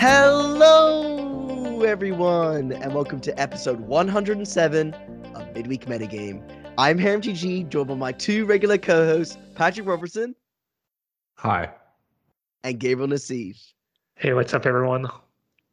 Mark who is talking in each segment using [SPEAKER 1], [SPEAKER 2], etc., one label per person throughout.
[SPEAKER 1] Hello, everyone, and welcome to episode 107 of Midweek Metagame. I'm Harem GG, joined by my two regular co-hosts, Patrick Robertson
[SPEAKER 2] Hi.
[SPEAKER 1] and Gabriel Nassif.
[SPEAKER 3] Hey, what's up, everyone?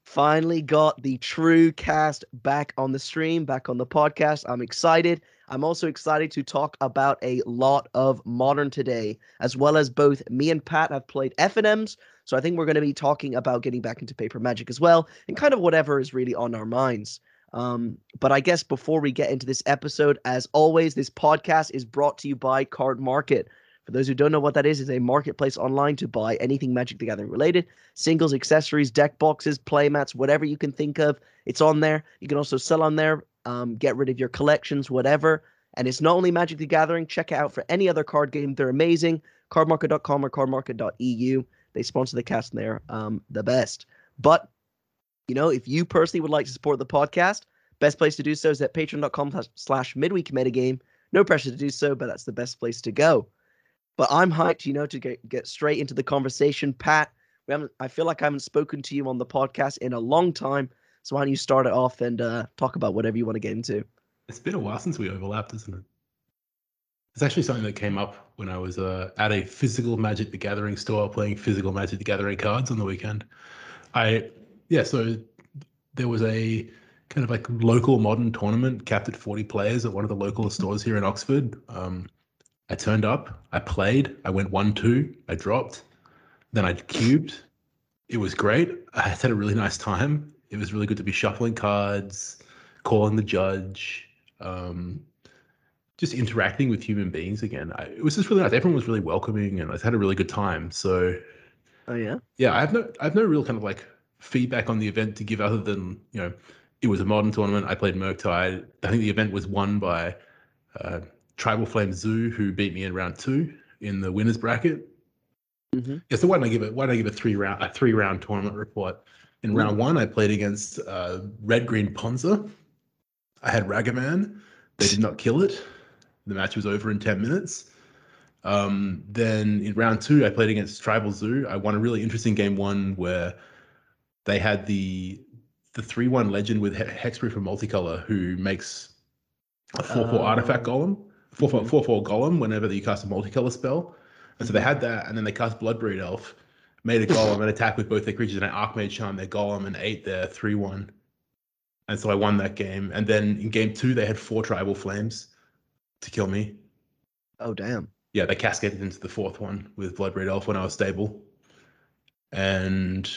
[SPEAKER 1] Finally got the true cast back on the stream, back on the podcast. I'm excited. I'm also excited to talk about a lot of modern today, as well as both me and Pat have played FNMs. So I think we're going to be talking about getting back into paper magic as well, and kind of whatever is really on our minds. Um, but I guess before we get into this episode, as always, this podcast is brought to you by Card Market. For those who don't know what that is, it's a marketplace online to buy anything Magic the Gathering related singles, accessories, deck boxes, playmats, whatever you can think of. It's on there. You can also sell on there, um, get rid of your collections, whatever. And it's not only Magic the Gathering. Check it out for any other card game. They're amazing. Cardmarket.com or cardmarket.eu. They sponsor the cast and they're um, the best. But, you know, if you personally would like to support the podcast, best place to do so is at patreon.com slash midweek metagame. No pressure to do so, but that's the best place to go. But I'm hyped, you know, to get, get straight into the conversation. Pat, we haven't I feel like I haven't spoken to you on the podcast in a long time. So why don't you start it off and uh, talk about whatever you want to get into?
[SPEAKER 2] It's been a while since we overlapped, isn't it? It's actually something that came up when I was uh, at a physical Magic the Gathering store playing physical Magic the Gathering cards on the weekend. I, yeah, so there was a kind of like local modern tournament capped at 40 players at one of the local stores here in Oxford. Um, I turned up, I played, I went 1 2, I dropped, then I cubed. It was great. I had a really nice time. It was really good to be shuffling cards, calling the judge, um, just interacting with human beings again. I, it was just really nice. Everyone was really welcoming, and I had a really good time. So,
[SPEAKER 1] Oh yeah.
[SPEAKER 2] yeah, I have no, I have no real kind of like feedback on the event to give other than you know, it was a modern tournament. I played Murktide. I think the event was won by uh, Tribal Flame Zoo, who beat me in round two in the winners bracket.
[SPEAKER 1] Mhm.
[SPEAKER 2] Yeah, so why don't I give it? Why don't I give a three round a three round tournament report? In round one, I played against uh, Red Green Ponza. I had Ragavan. They did not kill it. The match was over in ten minutes. Um, then in round two, I played against Tribal Zoo. I won a really interesting game one where they had the the three one legend with He- Hexproof and Multicolor who makes a four four artifact
[SPEAKER 1] Oh.
[SPEAKER 2] golem, four four
[SPEAKER 1] Mhm.
[SPEAKER 2] four four golem whenever you cast a multicolor spell. And so they had that, and then they cast Bloodbraid Elf, made a golem and attack with both their creatures, and I Archmage Charm their golem and ate their three one. And so I won that game. And then in game two, they had four tribal flames to kill me.
[SPEAKER 1] Oh damn.
[SPEAKER 2] Yeah, they cascaded into the fourth one with Bloodbraid Elf when I was stable. And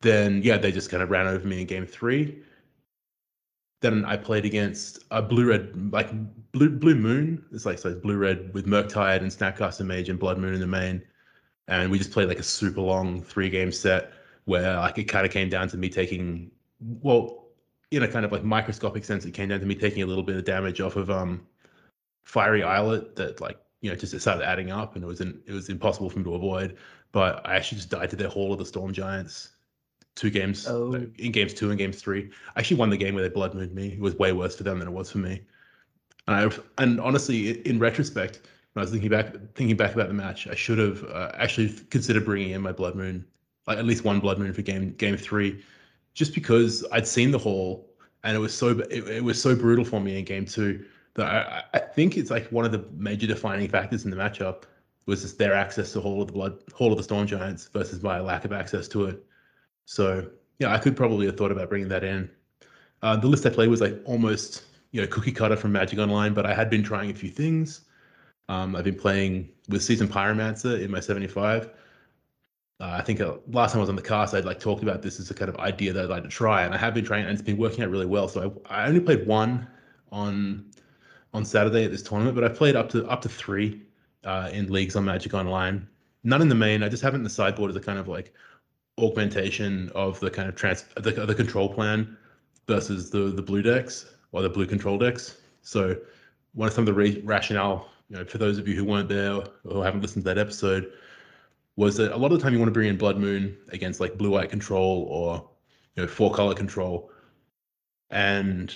[SPEAKER 2] then yeah, they just kind of ran over me in game three. Then I played against a blue red like blue blue moon. It's like so it's blue red with Murktide and Snapcaster Mage and Blood Moon in the main. And we just played like a super long three game set where like it kind of came down to me taking well, in a kind of like microscopic sense, it came down to me taking a little bit of damage off of um fiery islet that like you know just it started adding up and it was in, it was impossible for me to avoid. But I actually just died to their Hall of the Storm Giants. Two games
[SPEAKER 1] Oh.
[SPEAKER 2] in games two and games three. I actually won the game where they blood mooned me. It was way worse for them than it was for me. And I and honestly, in retrospect, when I was thinking back thinking back about the match, I should have uh, actually considered bringing in my blood moon, like at least one blood moon for game game three, just because I'd seen the hall and it was so it, it was so brutal for me in game two that I, I- think it's like one of the major defining factors in the matchup was just their access to Hall of the Blood Hall of the Storm Giants versus my lack of access to it. So yeah, I could probably have thought about bringing that in. Uh, the list I played was like almost you know cookie cutter from Magic Online, but I had been trying a few things. Um, I've been playing with Seasoned Pyromancer in my 75. Uh, I think uh, last time I was on the cast, I'd like talked about this as a kind of idea that I'd like to try, and I have been trying, and it's been working out really well. So I, I only played one on on Saturday at this tournament, but I played up to up to three uh, in leagues on Magic Online. None in the main. I just have it in the sideboard as a kind of like augmentation of the kind of trans the, the control plan versus the the blue decks or the blue control decks. So one of some of the re- rationale, you know, for those of you who weren't there or who haven't listened to that episode, was that a lot of the time you want to bring in Blood Moon against like blue white control or you know four color control, and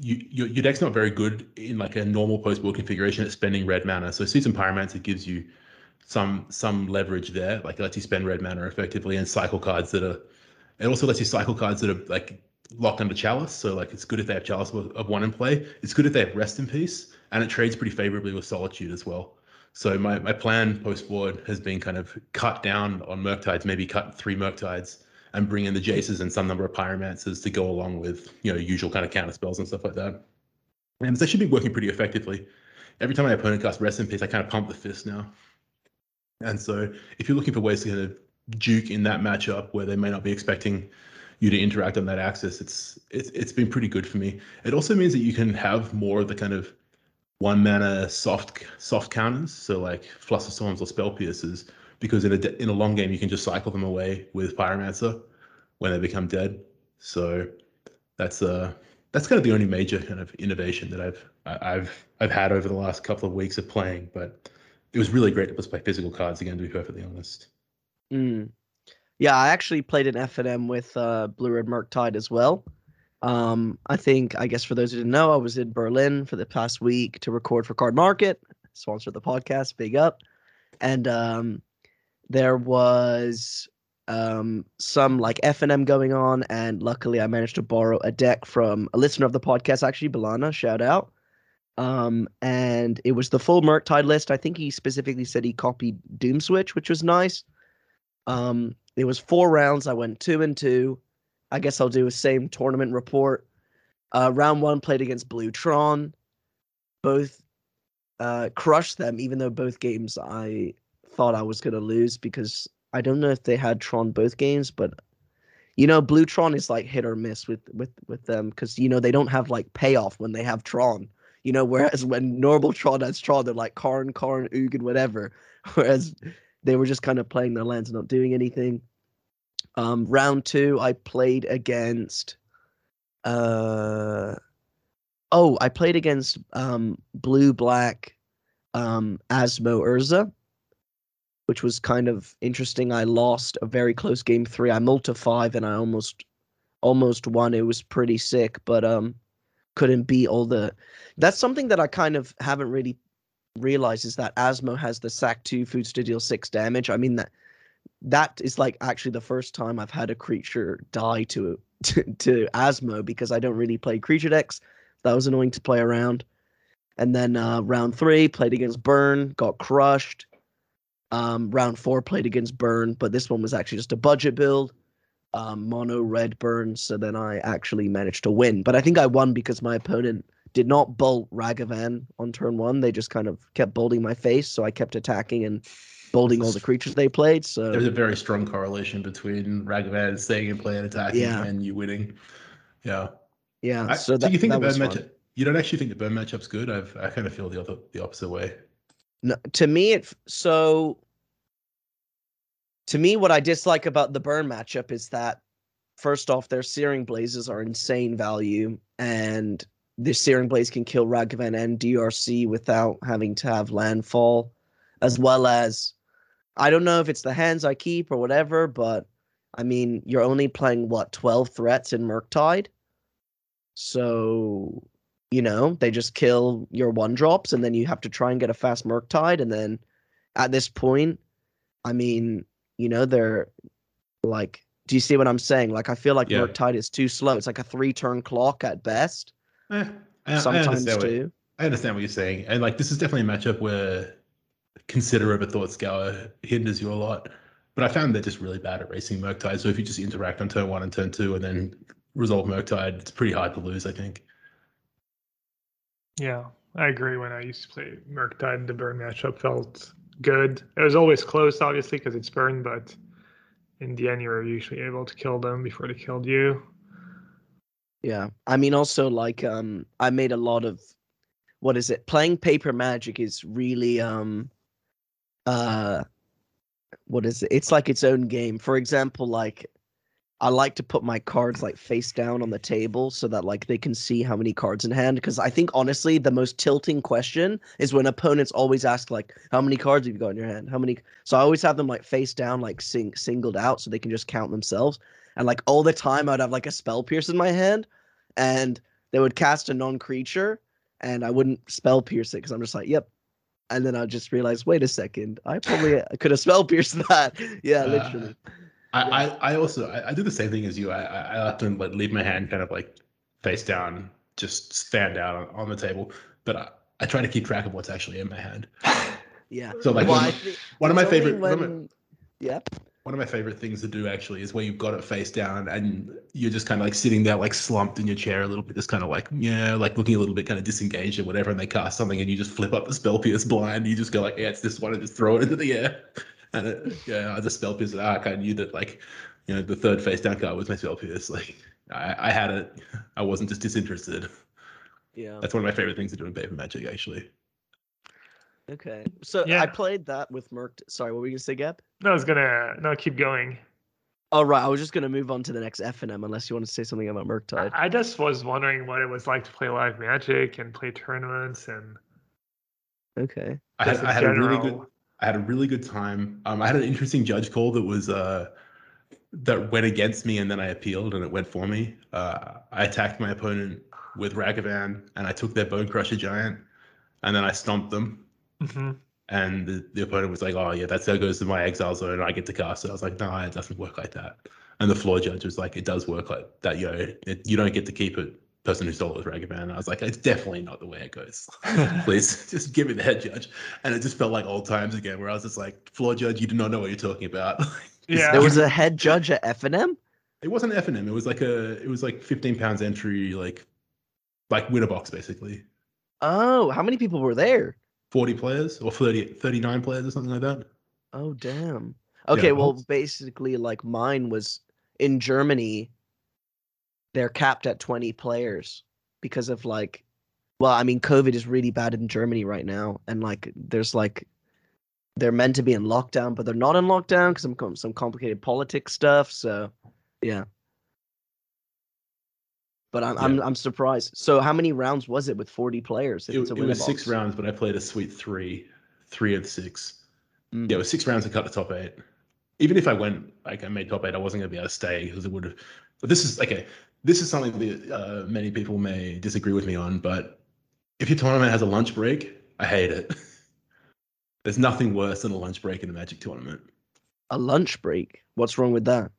[SPEAKER 2] you, your, deck's not very good in like a normal post board configuration at spending red mana. So Seasoned Pyromancer gives you some some leverage there, like it lets you spend red mana effectively and cycle cards that are It also lets you cycle cards that are like locked under Chalice. So like it's good if they have Chalice of one in play. It's good if they have Rest in Peace, and it trades pretty favorably with Solitude as well. So my, my plan post board has been kind of cut down on Murktides, maybe cut three Murktides and bring in the Jaces and some number of Pyromancers to go along with you know usual kind of counter spells and stuff like that. And they should be working pretty effectively. Every time my opponent casts Rest in Peace, I kind of pump the fist now. And so if you're looking for ways to kind of juke in that matchup where they may not be expecting you to interact on that axis, it's it's it's been pretty good for me. It also means that you can have more of the kind of one mana soft soft counters, so like Flusterstorms or Spell Piercers, because in a in a long game you can just cycle them away with Pyromancer when they become dead. So that's uh that's kind of the only major kind of innovation that I've I've I've had over the last couple of weeks of playing. But it was really great to just play physical cards again, to be perfectly honest.
[SPEAKER 1] Mm. Yeah, I actually played an FNM with uh, Blue Red Murktide as well. Um, I think, I guess for those who didn't know, I was in Berlin for the past week to record for Card Market, sponsor the podcast, big up. And um, there was um, some like FNM going on, and luckily I managed to borrow a deck from a listener of the podcast, actually, Balana, shout out. Um, and it was the full Murktide list. I think he specifically said he copied Doom Switch, which was nice. Um, it was four rounds. I went two and two. I guess I'll do a same tournament report. Uh, round one played against Blue Tron. Both uh, crushed them, even though both games I thought I was going to lose because I don't know if they had Tron both games, but you know, Blue Tron is like hit or miss with with with them because you know they don't have like payoff when they have Tron. You know, whereas when normal Tron has Tron, they're like Karn, Karn, Ugin, whatever. Whereas they were just kind of playing their lands and not doing anything. Um, round two, I played against. Uh, oh, I played against um, blue black um, Asmo Urza, which was kind of interesting. I lost a very close game three. I multi five and I almost almost won. It was pretty sick, but um, couldn't beat all the. That's something that I kind of haven't really realized is that Asmo has the sack two foods to deal six damage. I mean that that is like actually the first time I've had a creature die to to, to Asmo because I don't really play creature decks. That was annoying to play around. And then uh, round three played against Burn, got crushed. Um, round four played against Burn, but this one was actually just a budget build, um, mono red Burn. So then I actually managed to win. But I think I won because my opponent did not bolt Ragavan on turn one. They just kind of kept bolting my face, so I kept attacking and bolting all the creatures they played. So
[SPEAKER 2] there's a very strong correlation between Ragavan staying in play and attacking yeah. and you winning. Yeah.
[SPEAKER 1] Yeah. I, so, that,
[SPEAKER 2] you think
[SPEAKER 1] the
[SPEAKER 2] burn matchup? You don't actually think the burn matchup's good? I've I kind of feel the other the opposite way.
[SPEAKER 1] To me it so. To me, what I dislike about the burn matchup is that first off, their Searing Blazes are insane value, and the Searing Blaze can kill Ragavan and DRC without having to have landfall, as well as I don't know if it's the hands I keep or whatever, but I mean, you're only playing what 12 threats in Murktide. So, you know, they just kill your one drops and then you have to try and get a fast Murktide and then at this point, I mean, you know, they're like do you see what I'm saying? Like I feel like yeah. Murktide is too slow. It's like a three turn clock at best.
[SPEAKER 2] Eh, I, Sometimes I two. What, I understand what you're saying. And like this is definitely a matchup where consider over thought scour hinders you a lot. But I found they're just really bad at racing Murktide. So if you just interact on turn one and turn two and then resolve Murktide, it's pretty hard to lose, I think.
[SPEAKER 3] Yeah, I agree. When I used to play Murktide, the burn matchup felt good. It was always close, obviously, because it's burn, but in the end, you were usually able to kill them before they killed you.
[SPEAKER 1] Yeah. I mean, also, like, um, I made a lot of what is it? Playing paper magic is really um uh what is it? It's like its own game. For example, like I like to put my cards like face down on the table so that like they can see how many cards in hand. Because I think honestly, the most tilting question is when opponents always ask like, "How many cards have you got in your hand? How many?" So I always have them like face down, like sing- singled out, so they can just count themselves. And like all the time, I'd have like a spell pierce in my hand, and they would cast a non-creature, and I wouldn't spell pierce it because I'm just like, "Yep, and then I just realized, wait a second, I probably could have spell pierced that. yeah, uh, literally.
[SPEAKER 2] I, I, I also I, I do the same thing as you. I, I often like leave my hand kind of like face down, just stand out on, on the table. But I, I try to keep track of what's actually in my hand.
[SPEAKER 1] Yeah.
[SPEAKER 2] So like
[SPEAKER 1] Well,
[SPEAKER 2] one, of my-
[SPEAKER 1] think
[SPEAKER 2] one of my favorite one of my-
[SPEAKER 1] Yep.
[SPEAKER 2] one of my favorite things to do actually is where you've got it face down and you're just kind of like sitting there like slumped in your chair a little bit, just kind of like yeah, like looking a little bit kind of disengaged or whatever, and they cast something and you just flip up the spell pierce blind. You just go like, yeah, it's this one, and just throw it into the air. And it, yeah, I just spell pierce arc. I knew that like, you know, the third face down card was my spell pierce. Like I, I had it. I wasn't just disinterested.
[SPEAKER 1] Yeah.
[SPEAKER 2] That's one of my favorite things to do in paper magic actually.
[SPEAKER 1] Okay. So
[SPEAKER 3] Yeah.
[SPEAKER 1] I played that with Merc. Sorry, what were you gonna say, Gab?
[SPEAKER 3] No, I was gonna no keep going.
[SPEAKER 1] Oh right, I was just gonna move on to the next F and M unless you want to say something about Murktide.
[SPEAKER 3] I just was wondering what it was like to play live Magic and play tournaments and
[SPEAKER 1] Okay.
[SPEAKER 2] I had, I had a really good
[SPEAKER 3] general.
[SPEAKER 2] I had a really good time. Um, I had an interesting judge call that was uh, that went against me, and then I appealed, and it went for me. Uh, I attacked my opponent with Ragavan, and I took their Bone Crusher Giant, and then I stomped them.
[SPEAKER 3] Mhm.
[SPEAKER 2] And the, the opponent was like, "Oh yeah, that's how goes to my exile zone. and I get to cast it." I was like, "No, it doesn't work like that." And the floor judge was like, "It does work like that. You know, it, you don't get to keep it." Person who stole it was Ragavan. And I was like, "It's definitely not the way it goes." please just give me the head judge and it just felt like old times again where i was just like floor judge you do not know what you're talking about
[SPEAKER 3] Yeah.
[SPEAKER 1] There was a head judge at F and M.
[SPEAKER 2] it wasn't f&m it was like a it was like 15 pounds entry like like winner box basically
[SPEAKER 1] Oh, how many people were there?
[SPEAKER 2] 40 players or 30 39 players or something like that
[SPEAKER 1] Oh damn. Okay,
[SPEAKER 2] Yeah,
[SPEAKER 1] well
[SPEAKER 2] most-
[SPEAKER 1] basically like mine was in Germany they're capped at 20 players because of like well, I mean COVID is really bad in Germany right now and like there's like they're meant to be in lockdown but they're not in lockdown cuz some some complicated politics stuff, so yeah. But I'm I'm I'm surprised. So how many rounds was it with 40 players?
[SPEAKER 2] it, it was six
[SPEAKER 1] box?
[SPEAKER 2] rounds but i played a sweet three three of six
[SPEAKER 1] Mm.
[SPEAKER 2] yeah it was six rounds to cut the top eight even if i went like i made top eight i wasn't going to be able to stay because it would have but this is okay this is something that uh, many people may disagree with me on but if your tournament has a lunch break i hate it there's nothing worse than a lunch break in a magic tournament
[SPEAKER 1] A lunch break. What's wrong with that?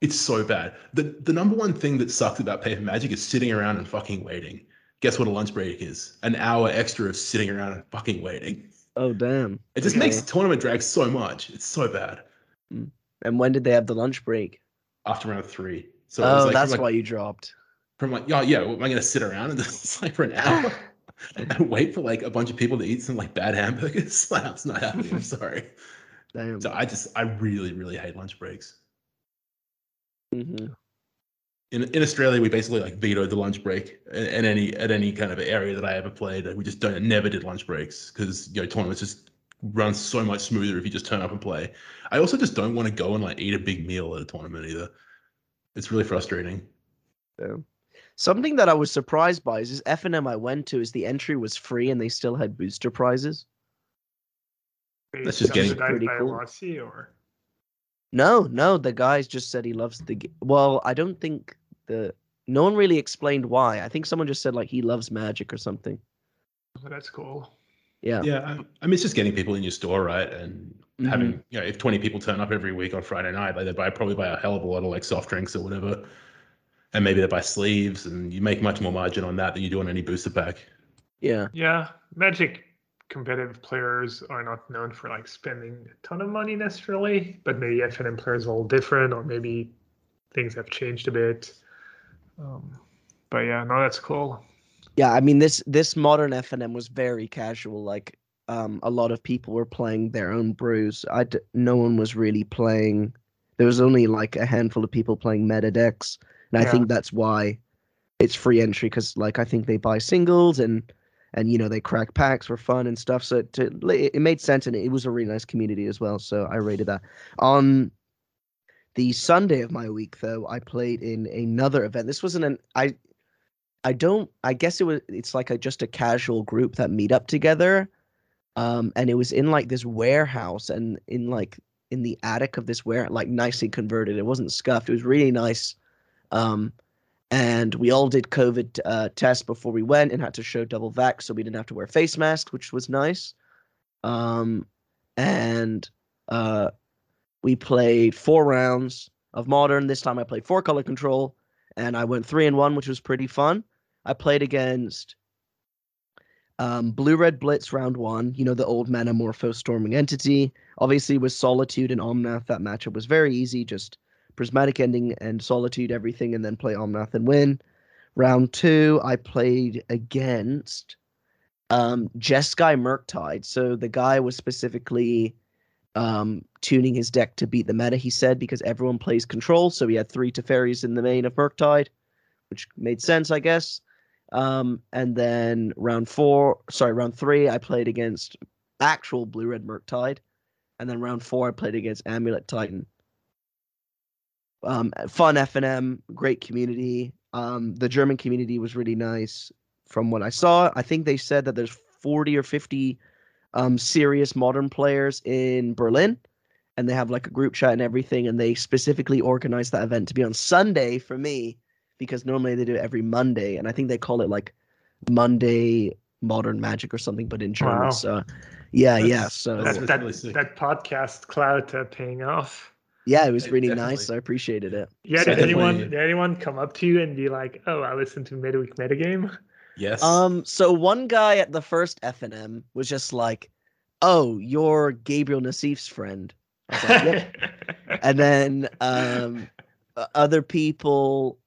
[SPEAKER 2] it's so bad the the number one thing that sucks about paper magic is sitting around and fucking waiting guess what a lunch break is an hour extra of sitting around and fucking waiting
[SPEAKER 1] Oh damn.
[SPEAKER 2] it just
[SPEAKER 1] Okay.
[SPEAKER 2] makes the tournament drag so much it's so bad
[SPEAKER 1] And when did they have the lunch break?
[SPEAKER 2] after round three so
[SPEAKER 1] oh,
[SPEAKER 2] like,
[SPEAKER 1] that's
[SPEAKER 2] like,
[SPEAKER 1] why you dropped.
[SPEAKER 2] from like yeah yeah am i gonna sit around and just like for an hour and wait for like a bunch of people to eat some like bad hamburgers that's not happening i'm sorry
[SPEAKER 1] Damn.
[SPEAKER 2] so i just i really really hate lunch breaks
[SPEAKER 1] Mhm.
[SPEAKER 2] in, in australia we basically like vetoed the lunch break in, in any at any kind of area that i ever played we just don't never did lunch breaks because you know tournaments just run so much smoother if you just turn up and play i also just don't want to go and like eat a big meal at a tournament either it's really frustrating
[SPEAKER 1] Damn. Something that I was surprised by is this F and M I went to is the entry was free and they still had booster prizes.
[SPEAKER 2] That's just getting-
[SPEAKER 1] Pretty
[SPEAKER 3] by
[SPEAKER 1] cool.
[SPEAKER 3] LRC or
[SPEAKER 1] No, no, the guys just said he loves the. G- well, I don't think the. No one really explained why. I think someone just said like he loves magic or something.
[SPEAKER 3] oh, that's cool.
[SPEAKER 1] Yeah.
[SPEAKER 2] Yeah, I, I mean, it's just getting people in your store, right? And
[SPEAKER 1] Mhm.
[SPEAKER 2] having, you know, if 20 people turn up every week on Friday night, like they buy probably buy a hell of a lot of like soft drinks or whatever. And maybe they buy sleeves and you make much more margin on that than you do on any booster pack.
[SPEAKER 1] Yeah.
[SPEAKER 3] Yeah, Magic competitive players are not known for like spending a ton of money necessarily, but maybe FNM players are a little different, or maybe things have changed a bit. Um, but yeah, no, that's cool.
[SPEAKER 1] Yeah, I mean this this modern FNM was very casual. Like um, a lot of people were playing their own brews. I d- no one was really playing. There was only like a handful of people playing meta decks, and I think that's why it's free entry because like I think they buy singles and and you know they crack packs for fun and stuff. So to, it it made sense and it was a really nice community as well. So I rated that. On the Sunday of my week, though, I played in another event. This wasn't an I I don't. I guess it was. It's like a just a casual group that meet up together, um, and it was in like this warehouse and in like in the attic of this ware, like nicely converted. It wasn't scuffed. It was really nice, um, and we all did COVID uh, tests before we went and had to show double vax, so we didn't have to wear face masks, which was nice. Um, and uh, we played four rounds. of Modern. This time I played four color control, and I went three and one, which was pretty fun. I played against um, Blue Red Blitz round one. You know the old Manamorphose Stormwing Entity. Obviously, with Solitude and Omnath, that matchup was very easy. Just prismatic ending and Solitude everything, and then play Omnath and win. Round two, I played against um, Jeskai Murktide. So the guy was specifically um, tuning his deck to beat the meta, he said, because everyone plays control. So he had three Teferis in the main of Murktide, which made sense, I guess. Um, and then round four, sorry, round three, I played against actual Blue Red Murktide. And then round four, I played against Amulet Titan. Um, fun FNM, great community. Um, the German community was really nice from what I saw. I think they said that there's 40 or 50 um, serious modern players in Berlin, and they have like a group chat and everything. And they specifically organized that event to be on Sunday for me because normally they do it every Monday, and I think they call it like Monday Modern Magic or something, but in German.
[SPEAKER 3] Wow.
[SPEAKER 1] So, yeah,
[SPEAKER 2] That's-
[SPEAKER 1] yeah. So
[SPEAKER 2] that's-
[SPEAKER 3] that,
[SPEAKER 2] really
[SPEAKER 3] that podcast clout uh, paying off.
[SPEAKER 1] yeah, it was really
[SPEAKER 2] definitely.
[SPEAKER 1] nice. I appreciated it.
[SPEAKER 3] Yeah,
[SPEAKER 2] So
[SPEAKER 3] did anyone did anyone come up to you and be like, "Oh, I listened to Midweek Metagame"?
[SPEAKER 2] Yes.
[SPEAKER 1] Um, so one guy at the first FNM was just like, "Oh, you're Gabriel Nassif's friend," I was like, "Yep." and then um, other people,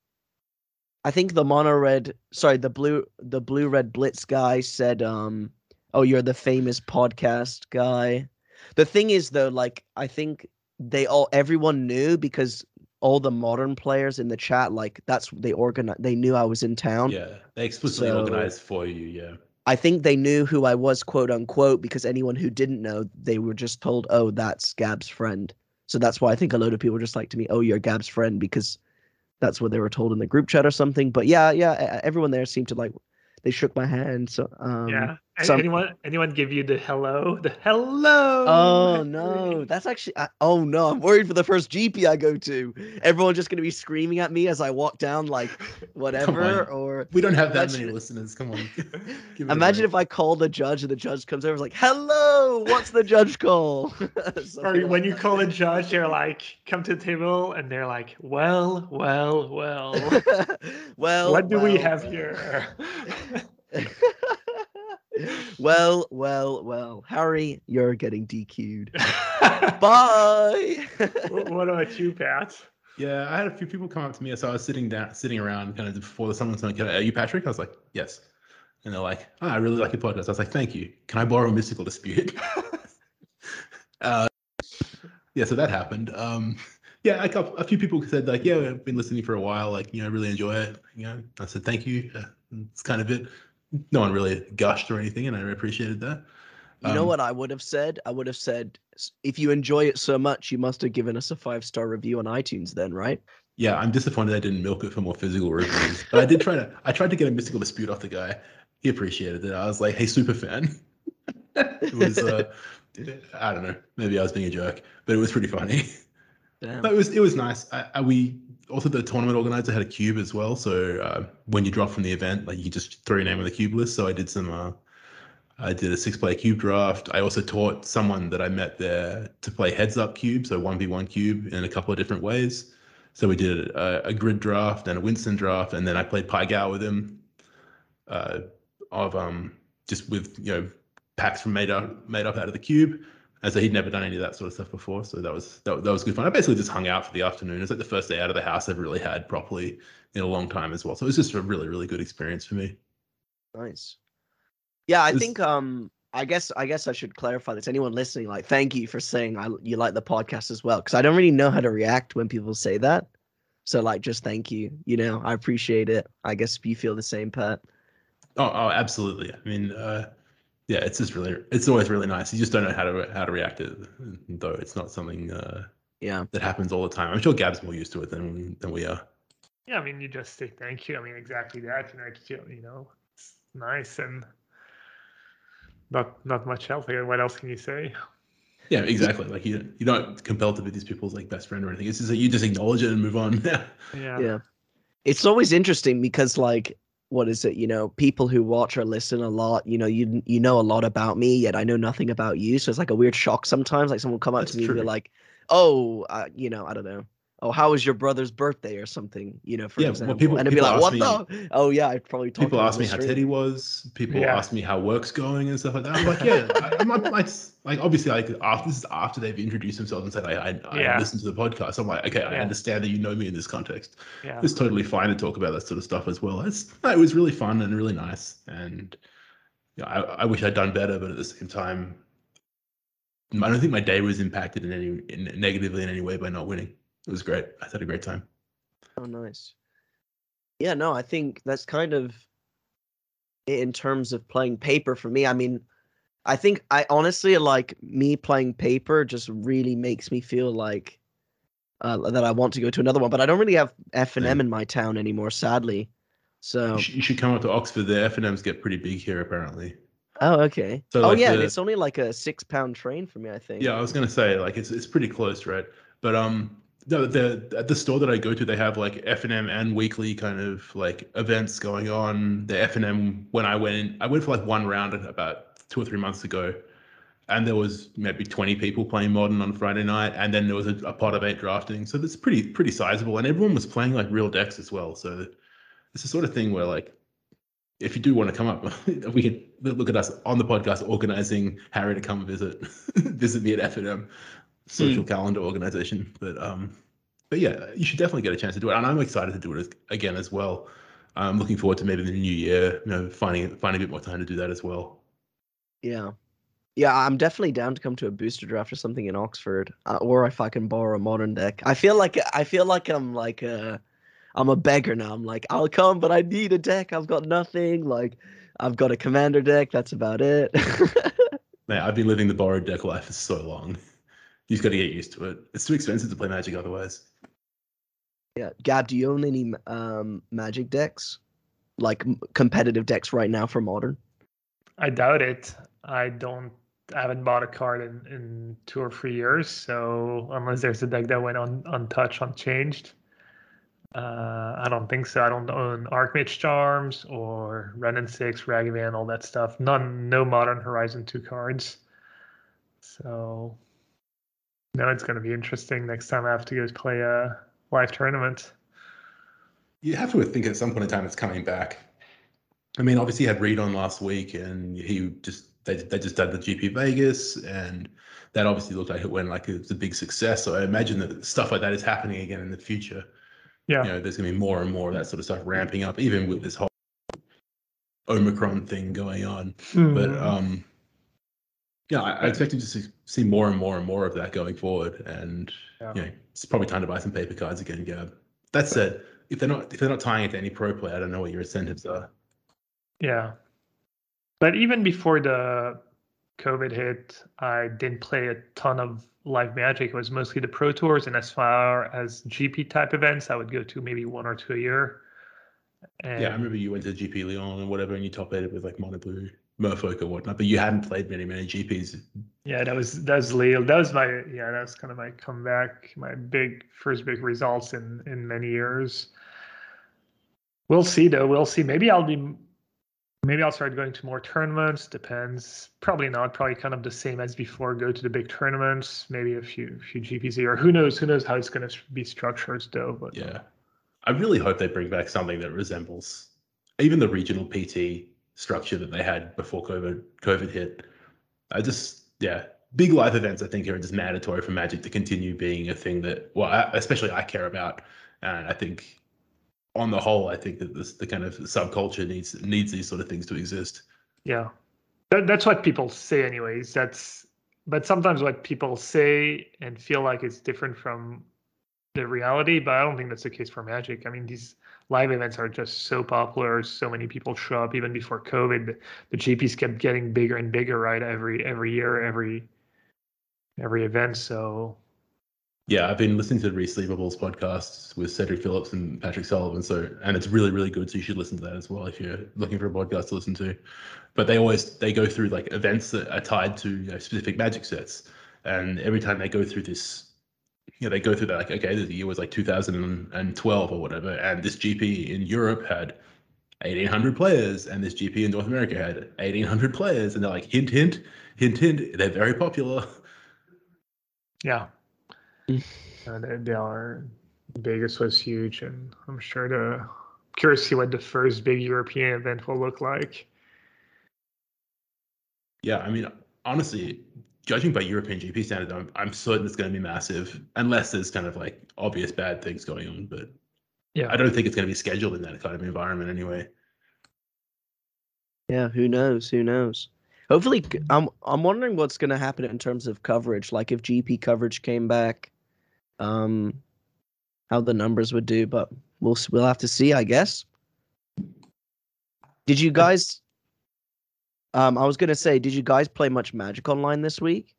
[SPEAKER 1] I think the mono red, sorry, the blue, the blue red blitz guy said, um, "Oh, you're the famous podcast guy." The thing is, though, like I think they all, everyone knew because all the modern players in the chat, like that's they organized, they knew I was in town.
[SPEAKER 2] yeah, they explicitly
[SPEAKER 1] so-
[SPEAKER 2] organized for you. Yeah.
[SPEAKER 1] I think they knew who I was, quote unquote, because anyone who didn't know, they were just told, "Oh, that's Gab's friend." So that's why I think a load of people just like to me, "Oh, you're Gab's friend," because that's what they were told in the group chat or something. But yeah, yeah, everyone there seemed to like they shook my hand. So um,
[SPEAKER 3] yeah. A-
[SPEAKER 1] some-
[SPEAKER 3] anyone anyone give you the hello? The hello.
[SPEAKER 1] Oh no, that's actually. I, oh no, I'm worried for the first GP I go to. Everyone's just gonna be screaming at me as I walk down, like whatever. Or
[SPEAKER 2] We don't have that
[SPEAKER 1] Imagine-
[SPEAKER 2] many listeners. Come on. Give it a
[SPEAKER 1] imagine if I call the judge and the judge comes over, and is like, "Hello, what's the judge call?"
[SPEAKER 3] Or
[SPEAKER 1] Something
[SPEAKER 3] when
[SPEAKER 1] like
[SPEAKER 3] you
[SPEAKER 1] that.
[SPEAKER 3] call a judge, they're like, come to the table, and they're like, well, well, well.
[SPEAKER 1] well,
[SPEAKER 3] what do we have
[SPEAKER 1] well.
[SPEAKER 3] here?
[SPEAKER 1] Well, well, well, Harry, you're getting DQ'd. Bye.
[SPEAKER 3] Wh- what about you, Pat?
[SPEAKER 2] Yeah, I had a few people come up to me as I was sitting down, sitting around, kind of before someone's like, "Are you Patrick?" I was like, "Yes," and they're like, oh, "I really like your podcast." I was like, "Thank you. Can I borrow Mystical Dispute?" uh, yeah, so that happened. Um, yeah, a, couple, a few people said like, "Yeah, I've been listening for a while. Like, you know, I really enjoy it." You know, I said, "Thank you." Uh, it's kind of it. No one really gushed or anything, and I appreciated that.
[SPEAKER 1] You know
[SPEAKER 2] Um,
[SPEAKER 1] what I would have said? I would have said, if you enjoy it so much, you must have given us a five star review on iTunes, then, right?
[SPEAKER 2] Yeah, I'm disappointed I didn't milk it for more physical reviews. But I did try to. I tried to get a mystical dispute off the guy. He appreciated it. I was like, "Hey, super fan." it was. Uh, I don't know. Maybe I was being a jerk, but it was pretty funny.
[SPEAKER 1] Damn.
[SPEAKER 2] But it was. It was nice. I, I, we also the tournament organizer had a cube as well. So uh, when you drop from the event, like you just throw your name on the cube list. So I did some. Uh, I did a six player cube draft. I also taught someone that I met there to play heads up cube, so 1v1 cube in a couple of different ways. So we did a, a grid draft and a Winston draft, and then I played Pygal with him uh, of um just with you know packs from made up made up out of the cube. And so he'd never done any of that sort of stuff before, so that was that, that was good fun. I basically just hung out for the afternoon. It's like the first day out of the house I've really had properly in a long time as well. So it was just a really really good experience for me.
[SPEAKER 1] Nice. Yeah, I
[SPEAKER 2] This-
[SPEAKER 1] think um I guess I guess I should clarify this. Anyone listening, like, thank you for saying I you like the podcast as well, because I don't really know how to react when people say that. So like, just thank you. You know, I appreciate it. I guess you feel the same, Pat.
[SPEAKER 2] Oh, oh, absolutely. I mean, uh, yeah, it's just really, it's always really nice. You just don't know how to how to react to it, though. It's not something uh,
[SPEAKER 1] Yeah.
[SPEAKER 2] that happens all the time. I'm sure Gab's more used to it than than we are.
[SPEAKER 3] Yeah, I mean, you just say thank you. I mean, exactly that. You know, it's, you know, it's nice and not not much else. Like, what else can you say?
[SPEAKER 2] Yeah, exactly. Like you, you're not compelled to be these people's like best friend or anything. It's just that you just acknowledge it and move on.
[SPEAKER 3] Yeah.
[SPEAKER 1] Yeah. It's always interesting because like what is it, you know, people who watch or listen a lot, you know, you you know a lot about me, yet I know nothing about you. So it's like a weird shock sometimes. Like someone will come up
[SPEAKER 2] That's
[SPEAKER 1] to me and be like, "Oh, uh, you know, I don't know. Oh, how was your brother's birthday or something, you know, for
[SPEAKER 2] Yeah, well,
[SPEAKER 1] example.
[SPEAKER 2] people-
[SPEAKER 1] and it'd be like,
[SPEAKER 2] ask
[SPEAKER 1] what the? Oh, yeah, I'd probably talk
[SPEAKER 2] People
[SPEAKER 1] about
[SPEAKER 2] ask me how. Teddy was. People
[SPEAKER 3] Yeah.
[SPEAKER 2] ask me how work's going and stuff like that. I'm like, yeah, I, I'm not like, like obviously like after this is after they've introduced themselves and said I I, I listened to the podcast. I'm like, okay, I understand that you know me in this context.
[SPEAKER 3] Yeah.
[SPEAKER 2] It's totally fine to talk about that sort of stuff as well. It's it was really fun and really nice, and yeah, I, I wish I'd done better, but at the same time, I don't think my day was impacted in any in, negatively in any way by not winning. It was great. I had a great time.
[SPEAKER 1] Oh, nice. Yeah, no, I think that's kind of it in terms of playing paper for me. I mean, I think I honestly like me playing paper just really makes me feel like uh, that I want to go to another one, but I don't really have F and M in my town anymore, sadly. So,
[SPEAKER 2] You, should, come up to Oxford. The F and M's get pretty big here, apparently.
[SPEAKER 1] oh, okay.
[SPEAKER 2] So,
[SPEAKER 1] oh,
[SPEAKER 2] like,
[SPEAKER 1] yeah,
[SPEAKER 2] the-
[SPEAKER 1] it's only like a six pound train for me, I think.
[SPEAKER 2] Yeah, I was gonna say like it's it's pretty close, right? But um, no, the at the store that I go to, they have like F and M and weekly kind of like events going on. The F and M when I went, I went for like one round about two or three months ago, and there was maybe twenty people playing Modern on Friday night, and then there was a, a pot of eight drafting, so that's pretty pretty sizable, and everyone was playing like real decks as well. So it's the sort of thing where like. If you do want to come up, we can look at us on the podcast organizing Harry to come visit visit me at F social calendar organization. But um, but yeah, you should definitely get a chance to do it, and I'm excited to do it as- again as well. I'm looking forward to maybe the new year, you know, finding finding a bit more time to do that as well.
[SPEAKER 1] Yeah. Yeah, I'm definitely down to come to a booster draft or something in Oxford, uh, or if I can borrow a modern deck. I feel like I feel like I'm like a, I'm a beggar now. I'm like I'll come, but I need a deck. I've got nothing. Like I've got a commander deck. That's about it.
[SPEAKER 2] Man, I've been living the borrowed deck life for so long. You just got to get used to it. It's too expensive to play Magic otherwise.
[SPEAKER 1] yeah, Gab, do you own any um Magic decks, like competitive decks right now for modern?
[SPEAKER 3] I doubt it. I don't. I haven't bought a card in, in two or three years. So unless there's a deck that went un, untouched, unchanged, uh, I don't think so. I don't own Archmage Charms or Wrenn and Six, Ragavan, all that stuff. None. No Modern Horizon two cards. So no, it's going to be interesting next time I have to go play a live tournament.
[SPEAKER 2] You have to think at some point in time it's coming back. I mean, obviously, you had Reed on last week, and he just they they just did the GP Vegas, and that obviously looked like it went like it was a big success. So I imagine that stuff like that is happening again in the future.
[SPEAKER 3] Yeah.
[SPEAKER 2] You know, there's gonna be more and more of that sort of stuff ramping up, even with this whole Omicron thing going on. But
[SPEAKER 3] Mm.
[SPEAKER 2] um, yeah, I, I expect to see more and more and more of that going forward, and
[SPEAKER 3] Yeah.
[SPEAKER 2] you know, it's probably time to buy some paper cards again, Gab. That said, if they're not if they're not tying it to any pro play, I don't know what your incentives are.
[SPEAKER 3] Yeah. But even before the COVID hit, I didn't play a ton of live magic. It was mostly the pro tours. And as far as GP type events, I would go to maybe one or two a year. And
[SPEAKER 2] Yeah, I remember you went to GP Lyon and whatever, and you top eight with like Mono Blue, Merfolk or whatnot, but you hadn't played many many GPs.
[SPEAKER 3] yeah, that was that was Leo. That was my yeah, that was kind of my comeback, my big first big results in in many years. We'll see though. We'll see. Maybe I'll be maybe I'll start going to more tournaments. Depends. Probably not. Probably kind of the same as before. Go to the big tournaments. Maybe a few few GPs or who knows? Who knows how it's going to be structured though? But
[SPEAKER 2] Yeah, I really hope they bring back something that resembles even the regional PT structure that they had before COVID COVID hit. I just yeah, big life events I think are just mandatory for Magic to continue being a thing that well, I, especially I care about, and I think on the whole, I think that this the kind of subculture needs needs these sort of things to exist.
[SPEAKER 3] Yeah, that, that's what people say, anyways. That's but sometimes what people say and feel like it's different from the reality. But I don't think that's the case for Magic. I mean, these live events are just so popular. So many people show up. Even before COVID, the, GPs kept getting bigger and bigger, right? Every every year, every every event. So
[SPEAKER 2] Yeah, I've been listening to the Resleevables podcasts with Cedric Phillips and Patrick Sullivan. So, and it's really, really good. So you should listen to that as well if you're looking for a podcast to listen to. But they always they go through like events that are tied to you know, specific Magic sets, and every time they go through this, you know, they go through that like okay, the year was like 2012 or whatever, and this GP in Europe had 1800 players, and this GP in North America had 1800 players, and they're like hint, hint, hint, hint. They're very popular.
[SPEAKER 3] yeah, uh, they, they are Vegas was huge, and I'm sure the curious to see what the first big European event will look like.
[SPEAKER 2] Yeah, I mean, honestly, judging by European GP standards, I'm, I'm certain it's going to be massive, unless there's kind of like obvious bad things going on. But
[SPEAKER 3] Yeah,
[SPEAKER 2] I don't think it's going to be scheduled in that kind of environment anyway.
[SPEAKER 1] Yeah, who knows? Who knows? Hopefully, c- I'm I'm wondering what's going to happen in terms of coverage. Like if GP coverage came back, um, how the numbers would do. But we'll we'll have to see, I guess. Did you guys? Um, I was going to say, did you guys play much Magic Online this week?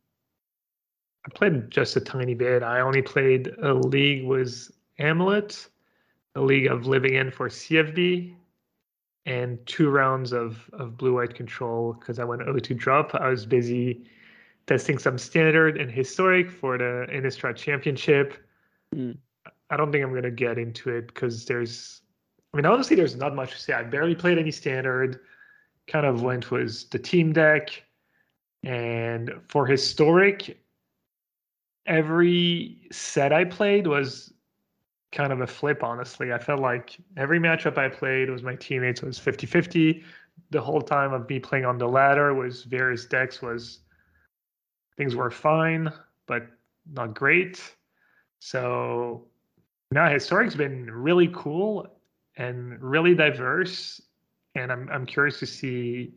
[SPEAKER 3] I played just a tiny bit. I only played a league was Amulet, a league of living end for CFB, and two rounds of of blue white control because I went O2 drop. I was busy testing some standard and historic for the Innistrad Championship.
[SPEAKER 1] Mm.
[SPEAKER 3] I don't think I'm gonna get into it because there's, I mean, honestly, there's not much to say. I barely played any standard. Kind of went was the team deck, and for historic, every set I played was kind of a flip, honestly. I felt like every matchup I played was my teammates was 50 50. The whole time of me playing on the ladder was various decks was things were fine, but not great. So now historic's been really cool and really diverse. And I'm I'm curious to see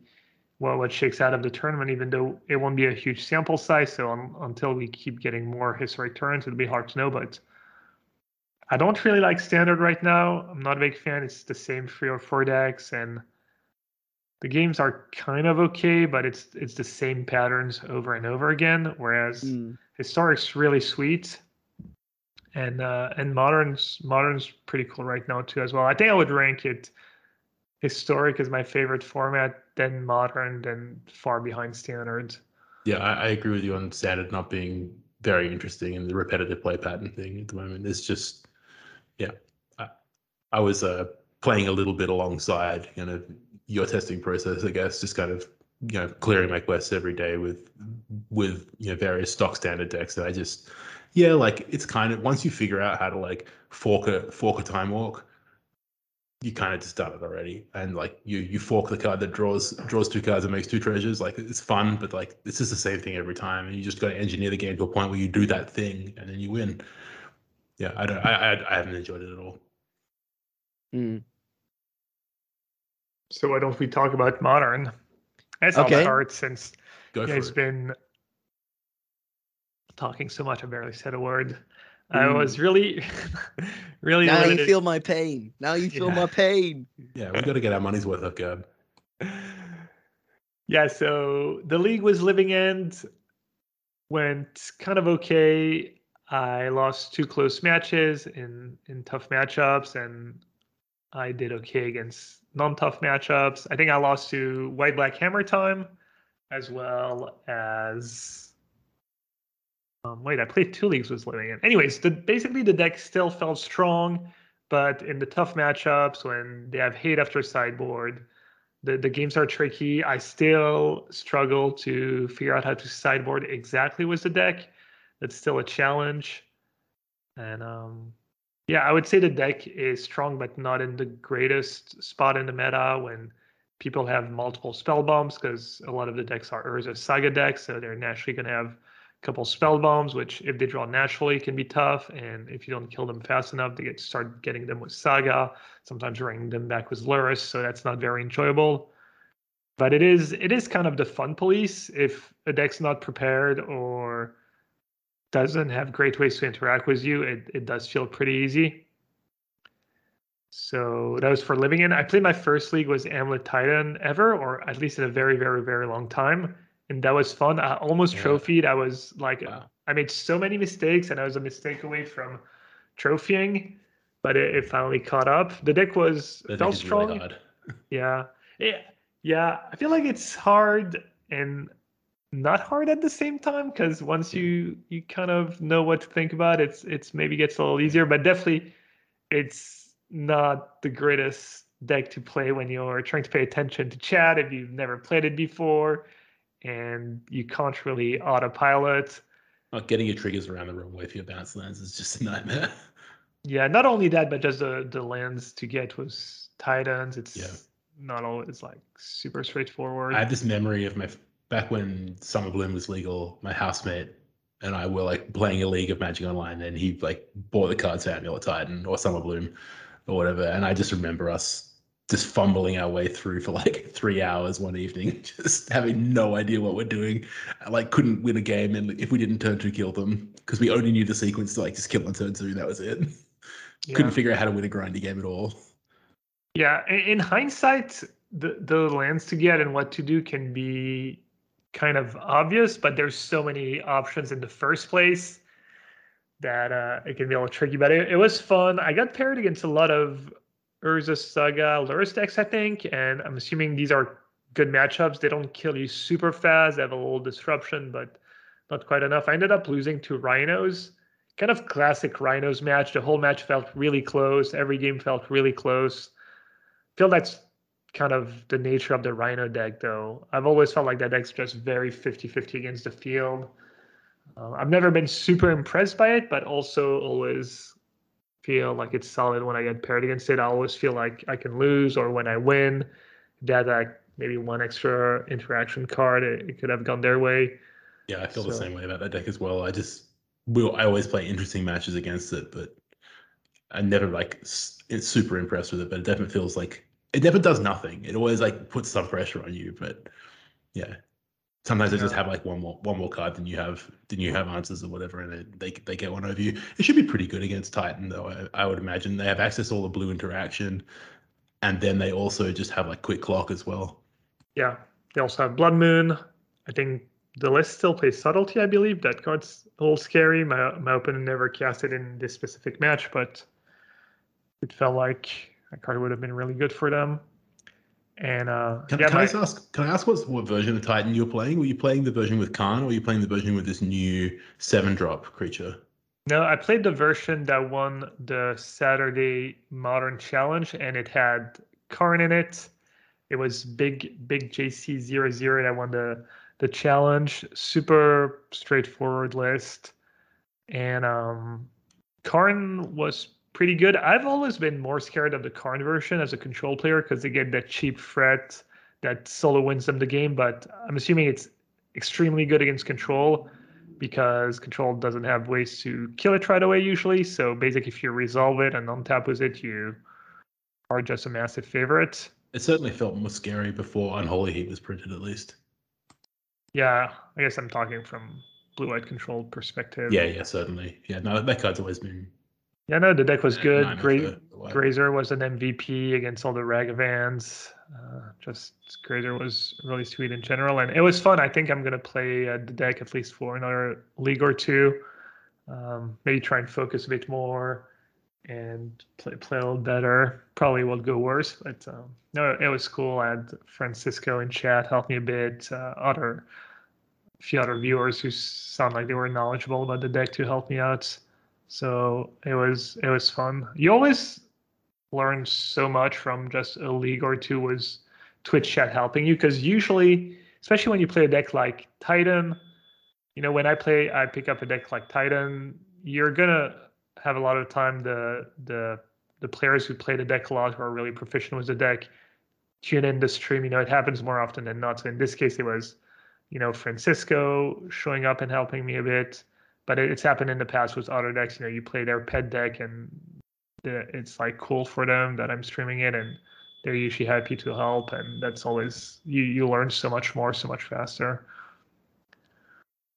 [SPEAKER 3] what what shakes out of the tournament, even though it won't be a huge sample size. So un, until we keep getting more historic turns, it'll be hard to know. But I don't really like standard right now. I'm not a big fan. It's the same three or four decks, and the games are kind of okay, but it's it's the same patterns over and over again. Whereas
[SPEAKER 1] Mm.
[SPEAKER 3] historic's really sweet, and uh, and modern's modern's pretty cool right now too as well. I think I would rank it historic is my favorite format, then modern, then far behind standard.
[SPEAKER 2] Yeah, I, I agree with you on standard not being very interesting and the repetitive play pattern thing at the moment. It's just, yeah, I, I was uh, playing a little bit alongside kind of your testing process, I guess, just kind of you know clearing my quests every day with with you know various stock standard decks that I just yeah like it's kind of once you figure out how to like fork a fork a time walk you kind of just done it already and like you you fork the card that draws draws two cards and makes two treasures like it's fun but like it's just the same thing every time and you just got to engineer the game to a point where you do that thing and then you win yeah i don't i i, I haven't enjoyed it at all
[SPEAKER 1] Mm.
[SPEAKER 3] So why don't we talk about modern? That's all
[SPEAKER 1] Okay.
[SPEAKER 3] that hard since
[SPEAKER 2] go
[SPEAKER 3] you guys
[SPEAKER 2] it
[SPEAKER 3] been talking so much. I barely said a word. I
[SPEAKER 1] Mm.
[SPEAKER 3] was really, really.
[SPEAKER 1] Now you feel my pain. Now you feel
[SPEAKER 3] Yeah.
[SPEAKER 1] my pain.
[SPEAKER 2] yeah we got to get our money's worth of Gab.
[SPEAKER 3] Yeah, so the league was living end, went kind of okay. I lost two close matches in in tough matchups, and I did okay against non-tough matchups. I think I lost to White Black Hammer Time, as well as um, wait, I played two leagues with living end. Anyways, the basically the deck still felt strong, but in the tough matchups when they have hate after sideboard, the, the games are tricky. I still struggle to figure out how to sideboard exactly with the deck. That's still a challenge. And um, yeah, I would say the deck is strong, but not in the greatest spot in the meta when people have multiple spell bombs because a lot of the decks are Urza Saga decks, so they're naturally going to have couple spell bombs, which if they draw naturally can be tough. And if you don't kill them fast enough, they get start getting them with Saga sometimes bringing them back with Lurrus, so that's not very enjoyable. But it is it is kind of the fun police if a deck's not prepared or doesn't have great ways to interact with you, it, it does feel pretty easy. So that was for living end. I played my first league was Amulet Titan ever, or at least in a very, very, very long time. And that was fun. I almost
[SPEAKER 2] Yeah.
[SPEAKER 3] trophied. I was like
[SPEAKER 2] wow
[SPEAKER 3] I made so many mistakes, and I was a mistake away from trophying, but it, it finally caught up. The deck was
[SPEAKER 2] that
[SPEAKER 3] felt strong.
[SPEAKER 2] really
[SPEAKER 3] yeah, yeah, yeah. I feel like it's hard and not hard at the same time because once you you kind of know what to think about, it's it's maybe gets a little easier. But definitely, it's not the greatest deck to play when you're trying to pay attention to chat if you've never played it before, and you can't really autopilot.
[SPEAKER 2] Not getting your triggers around the way for your bounce lands is just a nightmare
[SPEAKER 3] Yeah, not only that, but just the the lands to get was Titans. It's
[SPEAKER 2] Yeah.
[SPEAKER 3] not always like super straightforward.
[SPEAKER 2] I have this memory of my back when Summer Bloom was legal. My housemate and I were like playing a league of Magic Online, and he like bought the cards for Amulet Titan or Summer Bloom or whatever. And I just remember us just fumbling our way through for like three hours one evening, just having no idea what we're doing. I, like couldn't win a game, and if we didn't turn two, kill them because we only knew the sequence to like just kill on turn two. That was it.
[SPEAKER 3] Yeah.
[SPEAKER 2] Couldn't figure out how to win a grindy game at all.
[SPEAKER 3] Yeah, in, in hindsight, the the lands to get and what to do can be kind of obvious, but there's so many options in the first place that uh, it can be a little tricky. But it, it was fun. I got paired against a lot of Urza Saga decks, I think, and I'm assuming these are good matchups. They don't kill you super fast. They have a little disruption, but not quite enough. I ended up losing to Rhinos. Kind of classic Rhinos match. The whole match felt really close. Every game felt really close. feel that's kind of the nature of the Rhino deck, though. I've always felt like that deck's just very 50 50 against the field. Uh, I've never been super impressed by it, but also always feel like it's solid when I get paired against it. I always feel like I can lose, or when I win, that like maybe one extra interaction card, it, it could have gone their way.
[SPEAKER 2] Yeah, I feel the same way about that deck as well. I just will. I always play interesting matches against it, but I never like it's super impressed with it. But it definitely feels like it never does nothing. It always like puts some pressure on you. But yeah, sometimes they just have like one more one more card than you have than you have answers or whatever, and it, they they get one over you. It should be pretty good against Titan though. I, I would imagine they have access to all the blue interaction, and then they also just have like quick clock as well.
[SPEAKER 3] Yeah, they also have Blood Moon. I think the list still plays Subtlety, I believe. That card's a little scary. My my opponent never cast it in this specific match, but it felt like that card would have been really good for them. And uh,
[SPEAKER 2] Can,
[SPEAKER 3] yeah,
[SPEAKER 2] can I
[SPEAKER 3] my-
[SPEAKER 2] just ask? Can I ask what what version of Titan you're playing? Were you playing the version with Karn, or were you playing the version with this new seven drop creature?
[SPEAKER 3] No, I played the version that won the Saturday Modern Challenge, and it had Karn in it. It was big, big JC00 that won the the challenge. Super straightforward list, and um, Karn was pretty good. I've always been more scared of the Karn version as a control player because they get that cheap threat that solo wins them the game. But I'm assuming it's extremely good against control because control doesn't have ways to kill it right away usually. So basically, if you resolve it and untap with it, you are just a massive favorite.
[SPEAKER 2] It certainly felt more scary before Unholy Heat was printed, at least.
[SPEAKER 3] Yeah, I guess I'm talking from blue-white control perspective.
[SPEAKER 2] Yeah, yeah, certainly. Yeah, no, that card's always been
[SPEAKER 3] Yeah, no, the deck was good.
[SPEAKER 2] for.
[SPEAKER 3] Grazer was an MVP against all the Ragavans. Uh, just Grazer was really sweet in general, and it was fun. I think I'm gonna play uh, the deck at least for another league or two. Um, maybe try and focus a bit more and play play a little better. Probably will go worse, but um, no, it was cool. I had Francisco in chat help me a bit. Uh, other few other viewers who sound like they were knowledgeable about the deck to help me out. So it was it was fun. You always learn so much from just a league or two was Twitch chat helping you because usually, especially when you play a deck like Titan, you know when I play, I pick up a deck like Titan. You're gonna have a lot of time the the the players who play the deck a lot who are really proficient with the deck tune in the stream. You know it happens more often than not. So in this case, it was you know Francisco showing up and helping me a bit but it, it's happened in the past with other decks. You know, you play their pet deck, and it's like cool for them that I'm streaming it, and they're usually happy to help, and that's always you you learn so much more, so much faster.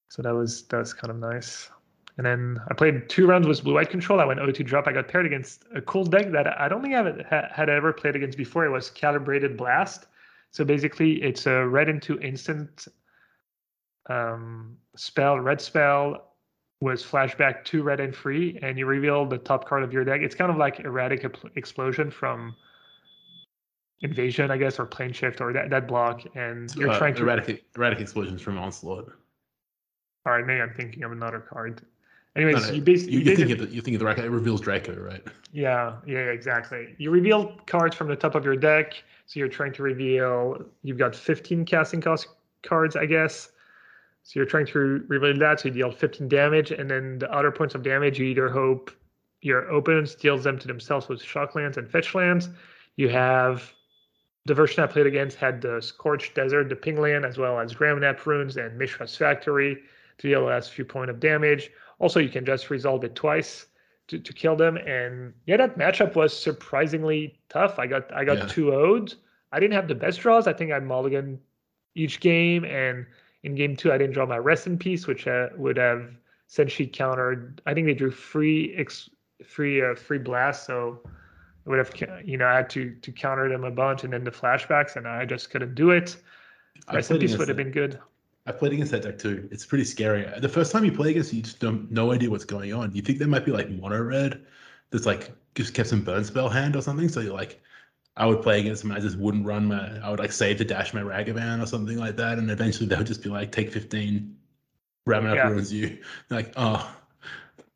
[SPEAKER 3] So that was that was kind of nice. And then I played two rounds with blue white control. I went 0-2 drop. I got paired against a cool deck that I don't think I had, had ever played against before. It was Calibrated Blast. So basically, it's a red into instant um, spell, red spell was flashback to red and free, and you reveal the top card of your deck. It's kind of like erratic explosion from invasion, I guess, or plane shift or that, that block, and you're
[SPEAKER 2] Uh,
[SPEAKER 3] trying to.
[SPEAKER 2] erratic, erratic explosions from Onslaught.
[SPEAKER 3] All right, maybe I'm thinking of another card. Anyways,
[SPEAKER 2] No, no,
[SPEAKER 3] you basically
[SPEAKER 2] you, you think of the, you think of the rack. It reveals Draco, right?
[SPEAKER 3] Yeah, yeah, exactly. You reveal cards from the top of your deck, so you're trying to reveal. You've got 15 casting cost cards, I guess. So you're trying to reveal that, so you deal 15 damage, and then the other points of damage, you either hope your opponent steals them to themselves with shock lands and fetch lands. You have the version I played against had the Scorched Desert, the Ping Land, as well as Ramunap Ruins and Mishra's Factory to deal the last few point of damage. Also, you can just resolve it twice to, to kill them. And yeah, that matchup was surprisingly tough. I got I got
[SPEAKER 2] Yeah.
[SPEAKER 3] two would I didn't have the best draws. I think I mulligan each game, and in game two, I didn't draw my rest in peace, which uh, would have essentially countered. I think they drew free ex, free uh, free blast, so I would have you know I had to to counter them a bunch, and then the flashbacks, and I just couldn't do it. Rest in peace would have been good.
[SPEAKER 2] I played against that deck too. It's pretty scary. The first time you play against it, you just don't no idea what's going on. You think there might be like mono red that's like just kept some burn spell hand or something. So you're like, I would play against them and I just wouldn't run my I would like save to dash my Ragavan or something like that. And eventually they would just be like, take 15, Ramen
[SPEAKER 3] Yeah.
[SPEAKER 2] up ruins you. Like, oh,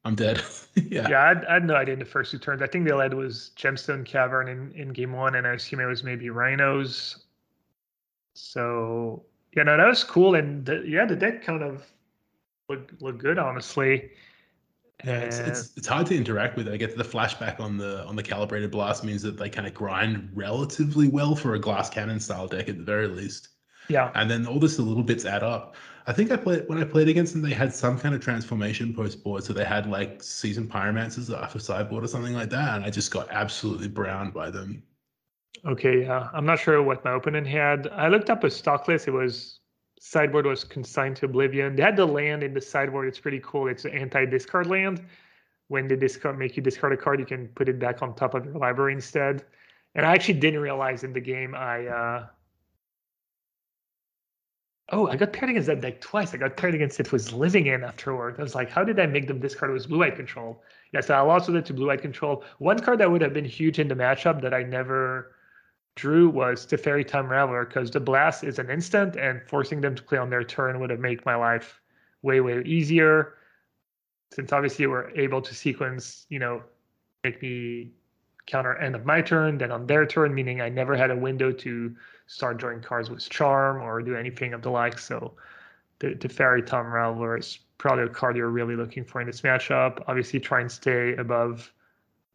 [SPEAKER 2] I'm dead. yeah.
[SPEAKER 3] Yeah, I had, I had no idea in the first two turns. I think the lead was Gemstone Cavern in, in game one, and I assume it was maybe Rhinos. So yeah, no, that was cool, and the, yeah, the deck kind of looked looked good, honestly.
[SPEAKER 2] Yeah, it's, it's it's hard to interact with. I get the flashback on the on the calibrated blast means that they kind of grind relatively well for a glass cannon style deck at the very least.
[SPEAKER 3] yeah,
[SPEAKER 2] and then all this little bits add up. I think I played when I played against them, they had some kind of transformation post board, so they had like Seasoned Pyromancers off a sideboard or something like that, and I just got absolutely browned by them.
[SPEAKER 3] okay, yeah. I'm not sure what my opponent had. I looked up a stock list. It was sideboard was consigned to oblivion. They had the land in the sideboard. It's pretty cool. It's an anti-discard land. When they discard make you discard a card, you can put it back on top of your library instead. And I actually didn't realize in the game I uh Oh, I got paired against that deck twice. I got paired against it was living end afterward. I was like, how did I make them discard? It was blue-white control. Yeah, so I lost with it to blue-white control. One card that would have been huge in the matchup that I never drew was to Teferi Time Raveler because the blast is an instant and forcing them to play on their turn would have made my life way, way easier. Since obviously we're able to sequence, you know, make me counter end of my turn, then on their turn, meaning I never had a window to start drawing cards with charm or do anything of the like. So the, the Teferi Time Raveler is probably a card you're really looking for in this matchup. Obviously try and stay above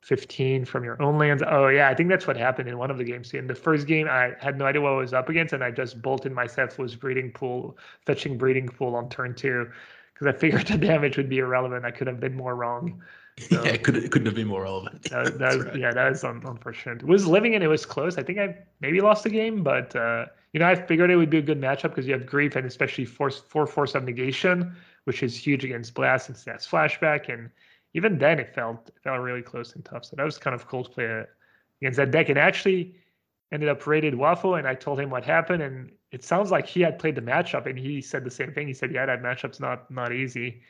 [SPEAKER 3] 15 from your own lands. Oh yeah, I think that's what happened in one of the games. In the first game, I had no idea what I was up against, and I just bolted myself was breeding pool, fetching breeding pool on turn two, because I figured the damage would be irrelevant. I could have been more wrong. So-
[SPEAKER 2] yeah, it could it couldn't have been more relevant.
[SPEAKER 3] That, that
[SPEAKER 2] right.
[SPEAKER 3] Yeah, that was un- unfortunate. It was living and it was close. I think I maybe lost the game, but uh, you know I figured it would be a good matchup because you have grief and especially force four force of negation, which is huge against blast since that's flashback. And even then, it felt it felt really close and tough. So that was kind of cool to play against that deck. And actually ended up rated Waffle, and I told him what happened, and it sounds like he had played the matchup, and he said the same thing. He said, "Yeah, that matchup's not not easy."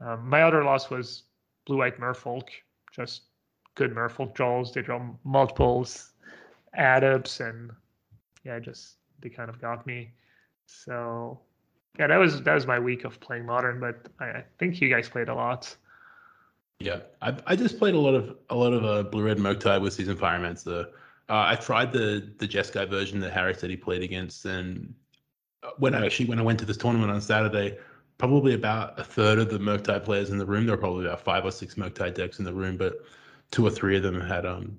[SPEAKER 3] Um, my other loss was Blue White Merfolk, just good Merfolk draws. They draw multiples, add-ups, and yeah, just they kind of got me. So yeah, that was that was my week of playing modern, but I, I think you guys played a lot.
[SPEAKER 2] Yeah, I, I just played a lot of a lot of uh, blue red Murktide with Seasoned Pyromancer. Uh, I tried the the Jeskai version that Harry said he played against, and uh, when I actually when I went to this tournament on Saturday, probably about a third of the Murktide players in the room. There were probably about five or six Murktide decks in the room, but two or three of them had um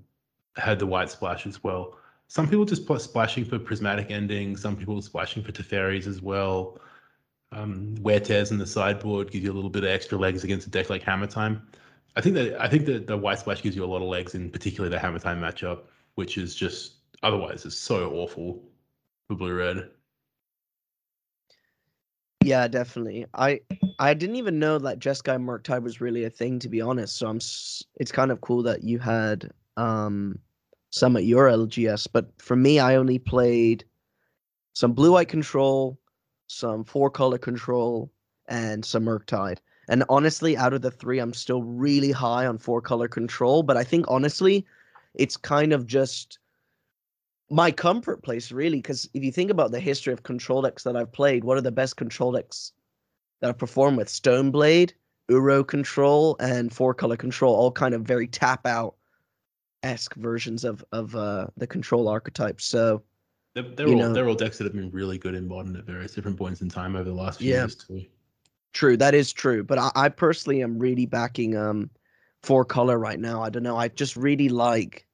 [SPEAKER 2] had the white splash as well. Some people just splashing for prismatic ending. Some people splashing for Teferis as well. Um, wear tears in the sideboard give you a little bit of extra legs against a deck like Hammer Time. I think that I think that the white splash gives you a lot of legs in particularly the Hammer Time matchup, which is just otherwise is so awful for blue red.
[SPEAKER 1] Yeah, definitely. I I didn't even know that Jeskai Murktide was really a thing, to be honest. So I'm. It's kind of cool that you had um some at your LGS, but for me, I only played some blue white control, some four color control, and some Murktide. And honestly, out of the three, I'm still really high on four color control. But I think honestly, it's kind of just my comfort place, really. Because if you think about the history of control decks that I've played, what are the best control decks that I've performed with? Stoneblade, Uro control, and four color control, all kind of very tap out esque versions of of uh, the control archetype. So
[SPEAKER 2] They're, they're all
[SPEAKER 1] know-
[SPEAKER 2] they're all decks that have been really good in modern at various different points in time over the last few
[SPEAKER 1] Yeah.
[SPEAKER 2] years too.
[SPEAKER 1] True, that is true. But I, I personally am really backing um four color right now. I don't know. I just really like.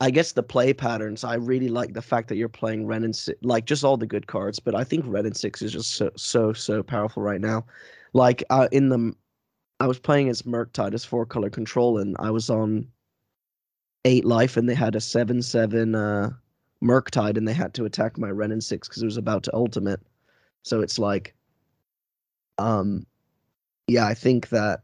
[SPEAKER 1] I guess the play patterns. I really like the fact that you're playing Wrenn and Six, like just all the good cards. But I think Wrenn and Six is just so so so powerful right now. Like uh, in the, I was playing as Murktide as four color control, and I was on eight life, and they had a seven seven uh Murktide, and they had to attack my Wrenn and Six because it was about to ultimate. So it's like, um, yeah, I think that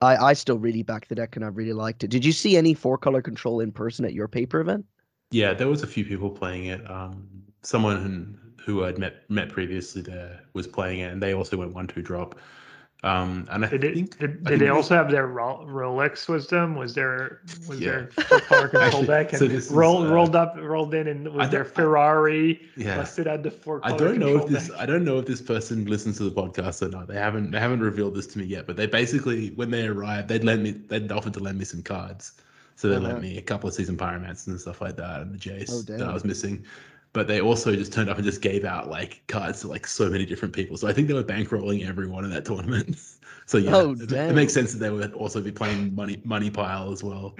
[SPEAKER 1] I I still really back the deck and I really liked it. Did you see any four color control in person at your paper event?
[SPEAKER 2] Yeah, there was a few people playing it. Um, someone who I'd met met previously there was playing it, and they also went one two drop. Um, and I
[SPEAKER 3] Did it,
[SPEAKER 2] think
[SPEAKER 3] did, did
[SPEAKER 2] think
[SPEAKER 3] they also have their Ro- Rolex wisdom? Was there was
[SPEAKER 2] Yeah.
[SPEAKER 3] there full color control
[SPEAKER 2] Actually,
[SPEAKER 3] deck
[SPEAKER 2] so
[SPEAKER 3] and
[SPEAKER 2] this is,
[SPEAKER 3] roll,
[SPEAKER 2] uh,
[SPEAKER 3] rolled up rolled in and was
[SPEAKER 2] I
[SPEAKER 3] their
[SPEAKER 2] don't- I-
[SPEAKER 3] Ferrari
[SPEAKER 2] yeah.
[SPEAKER 3] listed at the four
[SPEAKER 2] I don't know if this
[SPEAKER 3] deck?
[SPEAKER 2] I don't know if this person listens to the podcast or not. They haven't they haven't revealed this to me yet, but they basically when they arrived, they'd lend me they'd offered to lend me some cards. So they
[SPEAKER 1] Uh-huh.
[SPEAKER 2] lent me a couple of Seasoned Pyromancers and stuff like that and the Jace
[SPEAKER 1] Oh,
[SPEAKER 2] that I was missing. But they also just turned up and just gave out like cards to like so many different people. So I think they were bankrolling everyone in that tournament. So yeah,
[SPEAKER 1] Oh,
[SPEAKER 2] it, it makes sense that they would also be playing money money pile as well.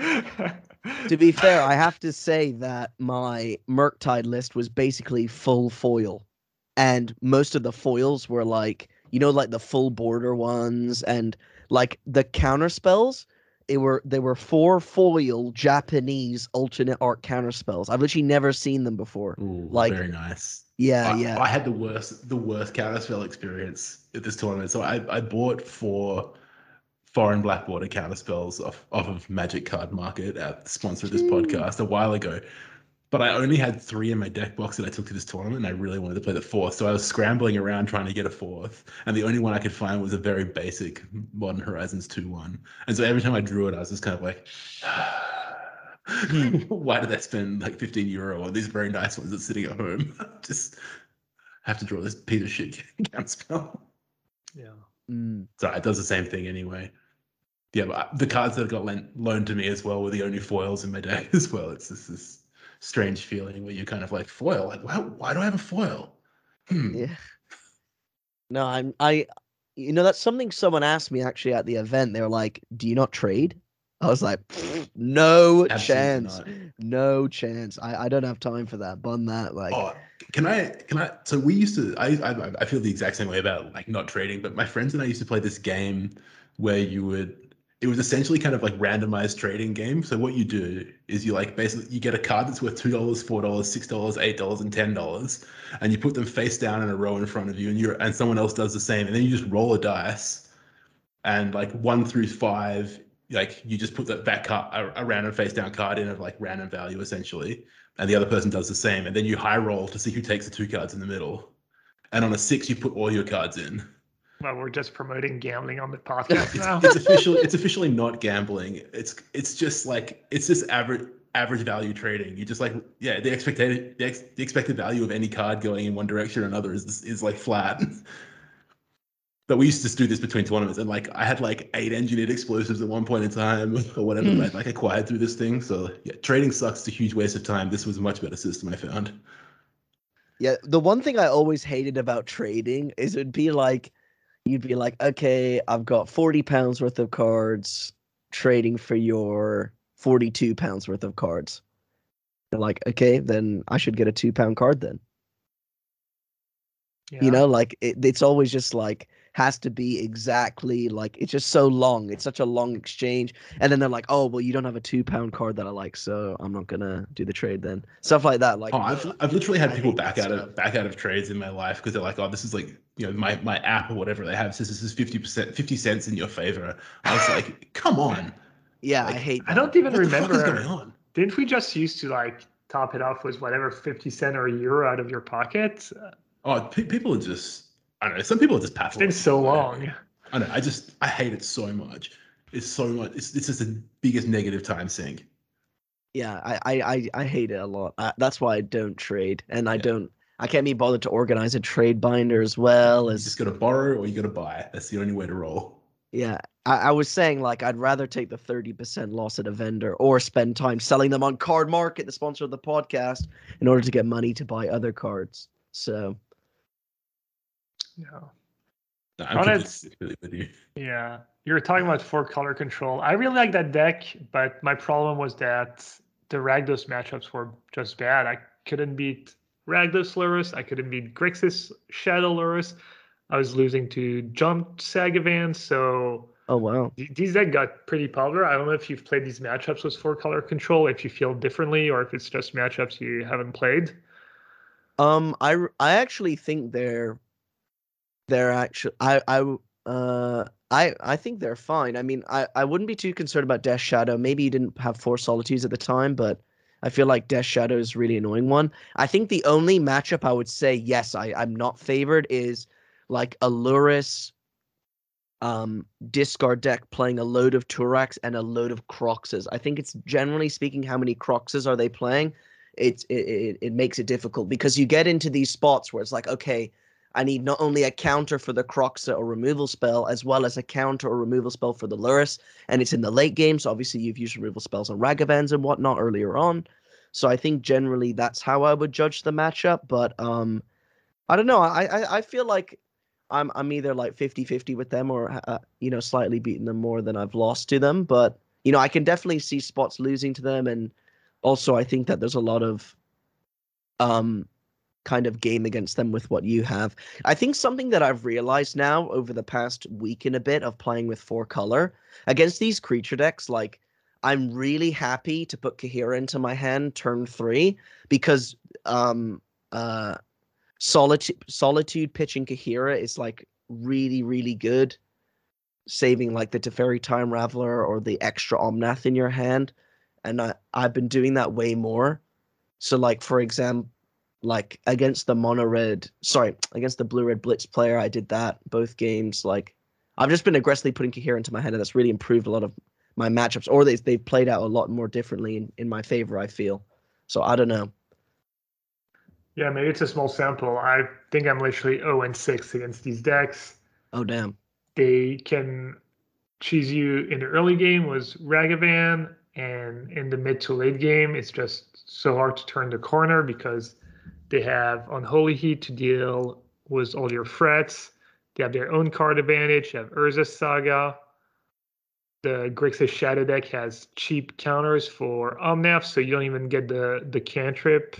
[SPEAKER 1] to be fair, I have to say that my Murktide list was basically full foil. And most of the foils were like, you know, like the full border ones and like the counter spells. It were they were four foil Japanese alternate art counter spells. I've literally never seen them before.
[SPEAKER 2] Ooh,
[SPEAKER 1] Like-
[SPEAKER 2] very nice.
[SPEAKER 1] Yeah,
[SPEAKER 2] I,
[SPEAKER 1] yeah.
[SPEAKER 2] I had the worst the worst counterspell experience at this tournament. So I, I bought four foreign black border counterspells off, off of Magic Card Market at the sponsor of this podcast a while ago. But I only had three in my deck box that I took to this tournament, and I really wanted to play the fourth. So I was scrambling around trying to get a fourth, and the only one I could find was a very basic Modern Horizons 2 1. And so every time I drew it, I was just kind of like, why did I spend like 15 euro on these very nice ones that's sitting at home? just have to draw this piece of shit counterspell.
[SPEAKER 3] yeah.
[SPEAKER 1] Mm.
[SPEAKER 2] So it does the same thing anyway. Yeah, but the cards that got lent, loaned to me as well were the only foils in my deck as well. It's just this strange feeling where you're kind of like foil. Like, why, why do I have a foil? Hmm.
[SPEAKER 1] Yeah. No, I'm I you know that's something someone asked me actually at the event. They were like, "Do you not trade?" I was like, "No
[SPEAKER 2] Absolutely
[SPEAKER 1] chance.
[SPEAKER 2] not.
[SPEAKER 1] No chance. I I don't have time for that. Bun that like
[SPEAKER 2] Oh, can I? Can I? So we used to. I, I I feel the exact same way about like not trading. But my friends and I used to play this game where you would. It was essentially kind of like randomized trading game. So what you do is you like basically you get a card that's worth two dollars, four dollars, six dollars, eight dollars, and ten dollars, and you put them face down in a row in front of you, and you're and someone else does the same, and then you just roll a dice, and like one through five, like you just put that that card a, a random face down card in of like random value essentially, and the other person does the same, and then you high roll to see who takes the two cards in the middle, and on a six you put all your cards in.
[SPEAKER 3] Well, we're just promoting gambling on the podcast
[SPEAKER 2] It's,
[SPEAKER 3] now.
[SPEAKER 2] it's officially it's officially not gambling. It's it's just like it's just average average value trading. You just like yeah the expected the, ex, the expected value of any card going in one direction or another is is like flat. But we used to do this between tournaments, and like I had like eight engineered explosives at one point in time, or whatever
[SPEAKER 1] Hmm.
[SPEAKER 2] I like acquired through this thing. So yeah, trading sucks. It's a huge waste of time. This was a much better system I found.
[SPEAKER 1] Yeah, the one thing I always hated about trading is it'd be like you'd be like, okay, I've got 40 pounds worth of cards trading for your 42 pounds worth of cards. You're like, okay, then I should get a two pound card then.
[SPEAKER 3] Yeah.
[SPEAKER 1] You know, like it, it's always just like has to be exactly like it's just so long. It's such a long exchange. And then they're like, oh, well, you don't have a two pound card that I like, so I'm not gonna do the trade then. Stuff like that. Like,
[SPEAKER 2] oh, I've, I've literally had
[SPEAKER 1] I
[SPEAKER 2] people back out of back out of trades in my life because they're like, oh, this is like you know my my app or whatever they have says this is fifty percent fifty cents in your favor. I was like, come on,
[SPEAKER 1] yeah, I
[SPEAKER 2] like,
[SPEAKER 1] hate.
[SPEAKER 3] I don't even
[SPEAKER 2] what the fuck is
[SPEAKER 3] remember.
[SPEAKER 2] going on?
[SPEAKER 3] Didn't we just used to like top it off with whatever 50 cent or a euro out of your pocket? Uh,
[SPEAKER 2] Oh, pe- people are just I don't know. Some people are just
[SPEAKER 3] It's
[SPEAKER 2] pathological.
[SPEAKER 3] been so long.
[SPEAKER 2] I know. I just I hate it so much. It's so much. It's it's just the biggest negative time sink.
[SPEAKER 1] Yeah, I I I, I hate it a lot. I, that's why I don't trade, and I
[SPEAKER 2] Yeah.
[SPEAKER 1] don't. I can't be bothered to organize a trade binder as well
[SPEAKER 2] You
[SPEAKER 1] as.
[SPEAKER 2] just got to borrow or you got to buy. That's the only way to roll.
[SPEAKER 1] Yeah, I, I was saying like I'd rather take the thirty percent loss at a vendor or spend time selling them on Card Market, the sponsor of the podcast, in order to get money to buy other cards. So
[SPEAKER 3] Yeah.
[SPEAKER 2] I'm
[SPEAKER 3] On
[SPEAKER 2] completely,
[SPEAKER 3] its-
[SPEAKER 2] with you.
[SPEAKER 3] Yeah, you were talking about four color control. I really like that deck, but my problem was that the Rakdos matchups were just bad. I couldn't beat Rakdos Lurrus. I couldn't beat Grixis Shadow Lurrus. I was losing to Jund Sagavan. So
[SPEAKER 1] Oh wow.
[SPEAKER 3] th- these deck got pretty popular. I don't know if you've played these matchups with four color control, if you feel differently, or if it's just matchups you haven't played.
[SPEAKER 1] Um, I r- I actually think they're they're actually I I uh I I think they're fine. I mean, I I wouldn't be too concerned about Death Shadow. Maybe you didn't have four solitudes at the time, but I feel like Death Shadow is a really annoying one. I think the only matchup I would say yes, I I'm not favored is like a um discard deck playing a load of Turax and a load of Kroxas. I think it's generally speaking how many Kroxas are they playing? It's it, it it makes it difficult because you get into these spots where it's like okay, I need not only a counter for the Kroxa or removal spell as well as a counter or removal spell for the Lurrus, and it's in the late game. So obviously you've used removal spells on Ragavans and whatnot earlier on. So I think generally that's how I would judge the matchup. But um, I don't know. I I, I feel like I'm I'm either like 50-50 with them or uh, you know slightly beating them more than I've lost to them. But you know I can definitely see spots losing to them, and also I think that there's a lot of um kind of game against them with what you have. I think something that I've realized now over the past week and a bit of playing with four color against these creature decks, like I'm really happy to put Kaheera into my hand turn three because um uh solitude solitude pitching Kaheera is like really, really good. Saving like the Teferi Time Raveler or the extra Omnath in your hand. And I, I've been doing that way more. So like for example like against the mono red sorry against the blue red blitz player i did that both games like i've just been aggressively putting Kaheera into my hand and that's really improved a lot of my matchups or they, they've played out a lot more differently in, in my favor i feel so i don't know
[SPEAKER 3] Yeah, maybe it's a small sample. I think I'm literally 0 and 6 against these decks.
[SPEAKER 1] oh damn
[SPEAKER 3] they can cheese you in the early game was Ragavan, and in the mid to late game, it's just so hard to turn the corner because they have Unholy Heat to deal with all your threats. They have their own card advantage. They have Urza's Saga. The Grixis Shadow deck has cheap counters for Omnath, so you don't even get the the cantrip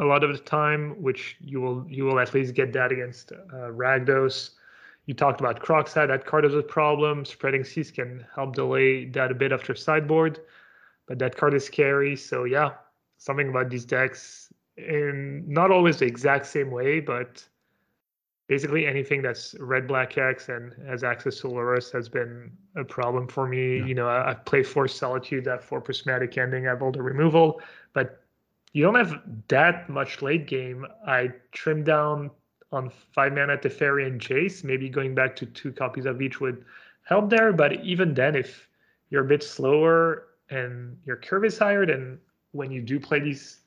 [SPEAKER 3] a lot of the time, which you will you will at least get that against uh, Rakdos. You talked about Crocside. That card is a problem. Spreading Seas can help delay that a bit after sideboard, but that card is scary. So yeah, something about these decks in not always the exact same way, but basically anything that's red black X and has access to Lurrus has been a problem for me.
[SPEAKER 2] Yeah.
[SPEAKER 3] You know, I, I've played Force Solitude, that for prismatic ending, I have all the removal, but you don't have that much late game. I trimmed down on five mana Teferi and Chase, Maybe going back to two copies of each would help there. But even then, if you're a bit slower and your curve is higher, then when you do play these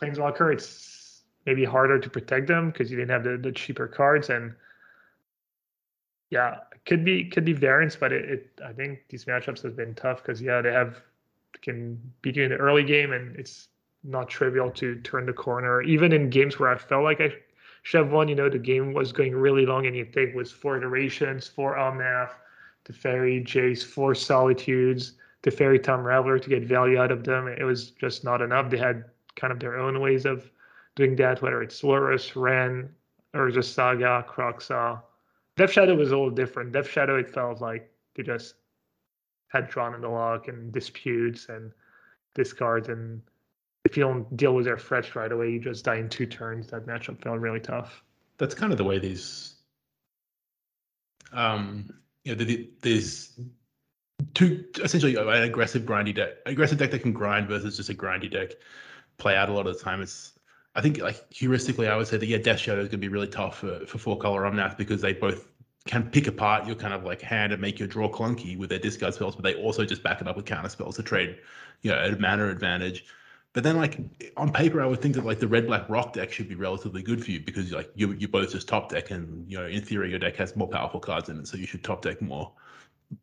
[SPEAKER 3] Planeswalker, it's maybe harder to protect them because you didn't have the, the cheaper cards. And yeah, could be could be variance, but it, it I think these matchups have been tough because yeah, they have can beat you in the early game and it's not trivial to turn the corner. Even in games where I felt like I should have won, you know, the game was going really long and you think was four iterations, four Omnath, the Teferi, Jace, four Solitudes, the Teferi Time Raveler to get value out of them. It was just not enough. They had kind of their own ways of doing that, whether it's Lurrus, Wrenn, or just Saga, Kroxa. Death Shadow was a little different. Death Shadow, it felt like they just had drawn in the lock and disputes and discards and if you don't deal with their threats right away, you just die in two turns. That matchup felt really tough.
[SPEAKER 2] That's kind of the way these, um, you know, the, the, there's two essentially an aggressive grindy deck, aggressive deck that can grind versus just a grindy deck play out a lot of the time. It's I think like heuristically, I would say that yeah, Death Shadow is going to be really tough for for four color Omnath because they both can pick apart your kind of like hand and make your draw clunky with their discard spells, but they also just back it up with counter spells to trade, you know, a mana advantage. But then, like on paper, I would think that like the red black rock deck should be relatively good for you because like you you both just top deck, and you know in theory your deck has more powerful cards in it, so you should top deck more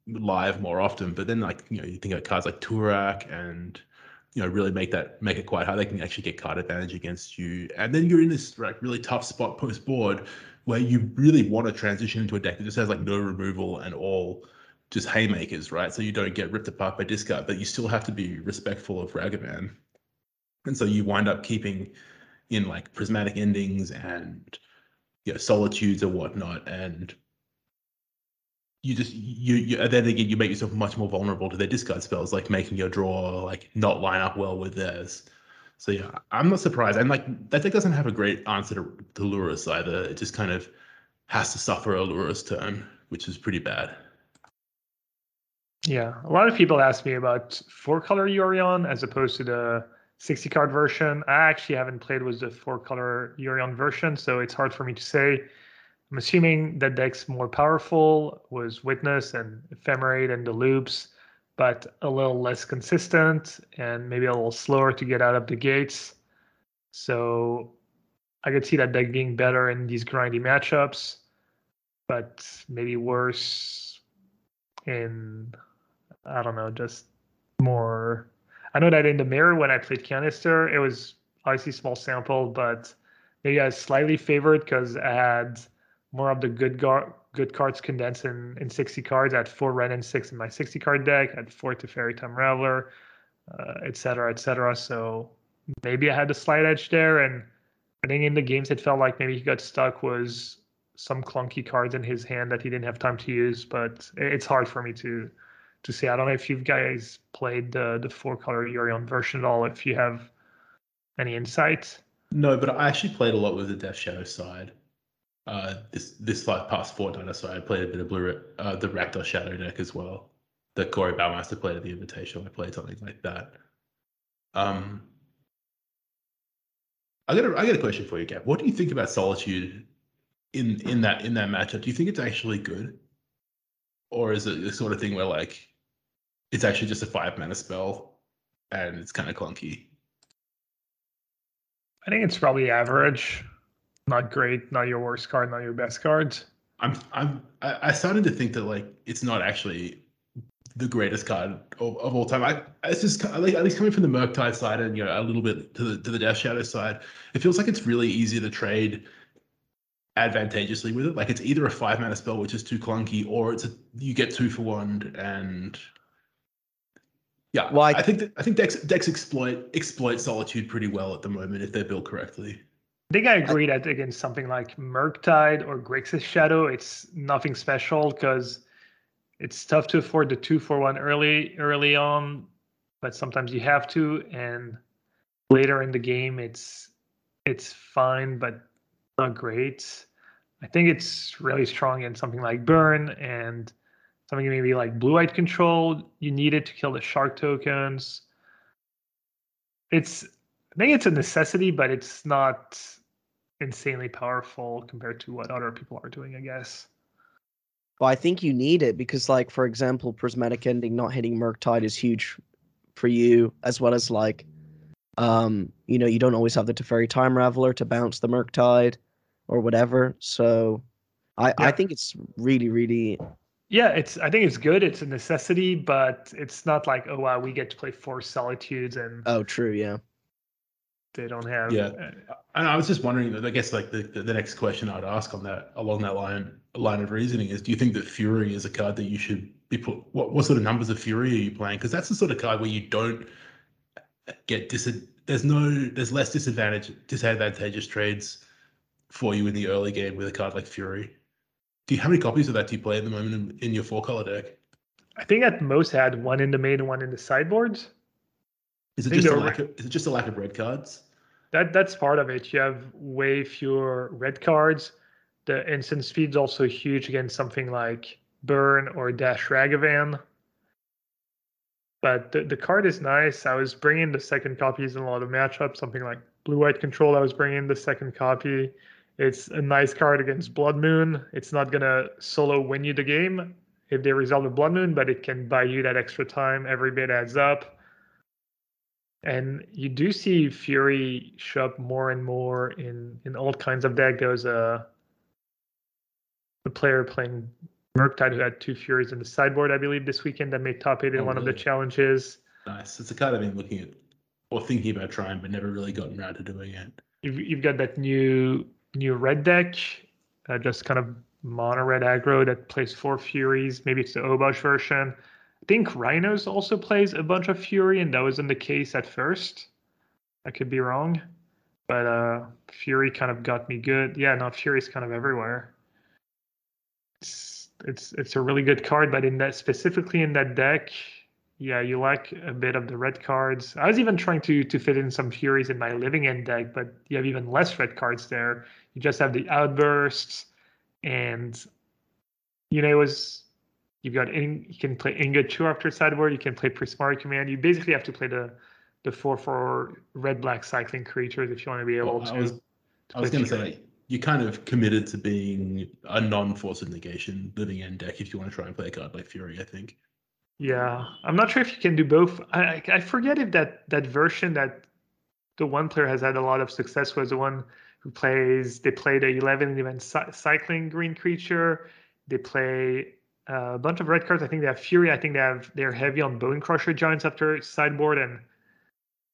[SPEAKER 2] live more often. But then like you know you think of cards like Turak and you know really make that make it quite hard. They can actually get card advantage against you, and then you're in this like really tough spot post board where you really want to transition into a deck that just has like no removal and all just haymakers, right? So you don't get ripped apart by discard, but you still have to be respectful of Ragavan. And so you wind up keeping in like prismatic endings and you know, solitudes or whatnot. And you just you, you then again you make yourself much more vulnerable to their discard spells, like making your draw like not line up well with theirs. So yeah, I'm not surprised. And like that deck doesn't have a great answer to, to Lurrus either. It just kind of has to suffer a Lurrus turn, which is pretty bad.
[SPEAKER 3] Yeah, a lot of people ask me about four color Yorion as opposed to the 60 card version. I actually haven't played with the four color Yorion version, so it's hard for me to say. I'm assuming that deck's more powerful was Witness and Ephemerate and the loops, but a little less consistent and maybe a little slower to get out of the gates. So I could see that deck being better in these grindy matchups, but maybe worse in I don't know, just more. I know that in the mirror when I played Canister, it was obviously small sample, but maybe I was slightly favored because I had more of the good gar- good cards condensed in, in 60 cards. I had four Wrenn and Six in my 60 card deck. I had four Teferi Time Raveler, uh, et cetera, et. So maybe I had a slight edge there. And I think in the games, it felt like maybe he got stuck was some clunky cards in his hand that he didn't have time to use. But it's hard for me to to say. I don't know if you guys played the the four color Yorion version at all. If you have any insight.
[SPEAKER 2] No, but I actually played a lot with the Death Shadow side. Uh, this this like past or so, I played a bit of blue uh, the Rakdos Shadow deck as well. The Corey Baumeister played at the Invitation. I played something like that. Um, I got a, I got a question for you, Gab. What do you think about Solitude in in that in that matchup? Do you think it's actually good, or is it the sort of thing where like it's actually just a five mana spell and it's kind of clunky?
[SPEAKER 3] I think it's probably average not great, not your worst card, not your best cards.
[SPEAKER 2] I'm I'm I started to think that like it's not actually the greatest card of, of all time. I it's just like at least coming from the Murktide side and you know a little bit to the to the Death Shadow side, it feels like it's really easy to trade advantageously with it. Like it's either a five mana spell which is too clunky, or it's a you get two for one and yeah. Well, I, I think that I think decks decks exploit exploit solitude pretty well at the moment if they're built correctly.
[SPEAKER 3] I think I agree that against something like Murktide or Grixis Shadow, it's nothing special because it's tough to afford the two for one early early on, but sometimes you have to. And later in the game, it's it's fine, but not great. I think it's really strong in something like Burn and something maybe like Blue White Control. You need it to kill the Shark tokens. It's I think it's a necessity, but it's not insanely powerful compared to what other people are doing, I guess.
[SPEAKER 1] Well, I think you need it because, like, for example, prismatic ending not hitting Murktide is huge for you, as well as like, um, you know, you don't always have the Teferi Time Raveler to bounce the Murktide or whatever. So, I yeah. I think it's really really.
[SPEAKER 3] Yeah, it's. I think it's good. It's a necessity, but it's not like oh wow, we get to play four solitudes and.
[SPEAKER 1] Oh, true. Yeah
[SPEAKER 3] they don't have.
[SPEAKER 2] Yeah, and I was just wondering. I guess like the, the next question I'd ask on that along that line line of reasoning is: Do you think that Fury is a card that you should be put? What what sort of numbers of Fury are you playing? Because that's the sort of card where you don't get dis. There's no there's less disadvantage disadvantageous trades for you in the early game with a card like Fury. Do you how many copies of that do you play at the moment in, in your four color deck?
[SPEAKER 3] I think at most had one in the main and one in the sideboards.
[SPEAKER 2] Is it just a lack of, is it just a lack of red cards?
[SPEAKER 3] That that's part of it. You have way fewer red cards. The instant speed's also huge against something like Burn or Dash Ragavan. But the, the card is nice. I was bringing the second copies in a lot of matchups, something like Blue White Control. I was bringing the second copy. It's a nice card against Blood Moon. It's not gonna solo win you the game if they resolve the Blood Moon, but it can buy you that extra time. Every bit adds up. And you do see Fury show up more and more in in all kinds of deck. There was a a player playing Murktide who had two Furies in the sideboard, I believe, this weekend that made top eight in oh, one really? of the challenges.
[SPEAKER 2] Nice. It's a card I've been looking at or thinking about trying, but never really gotten around to doing it.
[SPEAKER 3] You've, you've got that new new red deck uh, just kind of mono red aggro that plays four Furies. Maybe it's the Obosh version. I think Rhinos also plays a bunch of Fury, and that wasn't the case at first. I could be wrong, but uh, Fury kind of got me good. Yeah, no, Fury's kind of everywhere. It's it's it's a really good card, but in that specifically in that deck, yeah, you like a bit of the red cards. I was even trying to to fit in some Furies in my living end deck, but you have even less red cards there. You just have the outbursts, and you know it was you've got in, you can play Inga two after sideboard. You can play Prismari Command. You basically have to play the the four four red black cycling creatures if you want to be able
[SPEAKER 2] Well,
[SPEAKER 3] to.
[SPEAKER 2] I was,
[SPEAKER 3] to
[SPEAKER 2] I was going to say you kind of committed to being a non-force of negation living end deck if you want to try and play a card like Fury. I think.
[SPEAKER 3] Yeah, I'm not sure if you can do both. I I forget if that that version that the one player has had a lot of success was the one who plays. They play the 11 event cy- cycling green creature. They play a bunch of red cards. I think they have Fury. I think they have they're heavy on Bone Crusher Giants after sideboard, and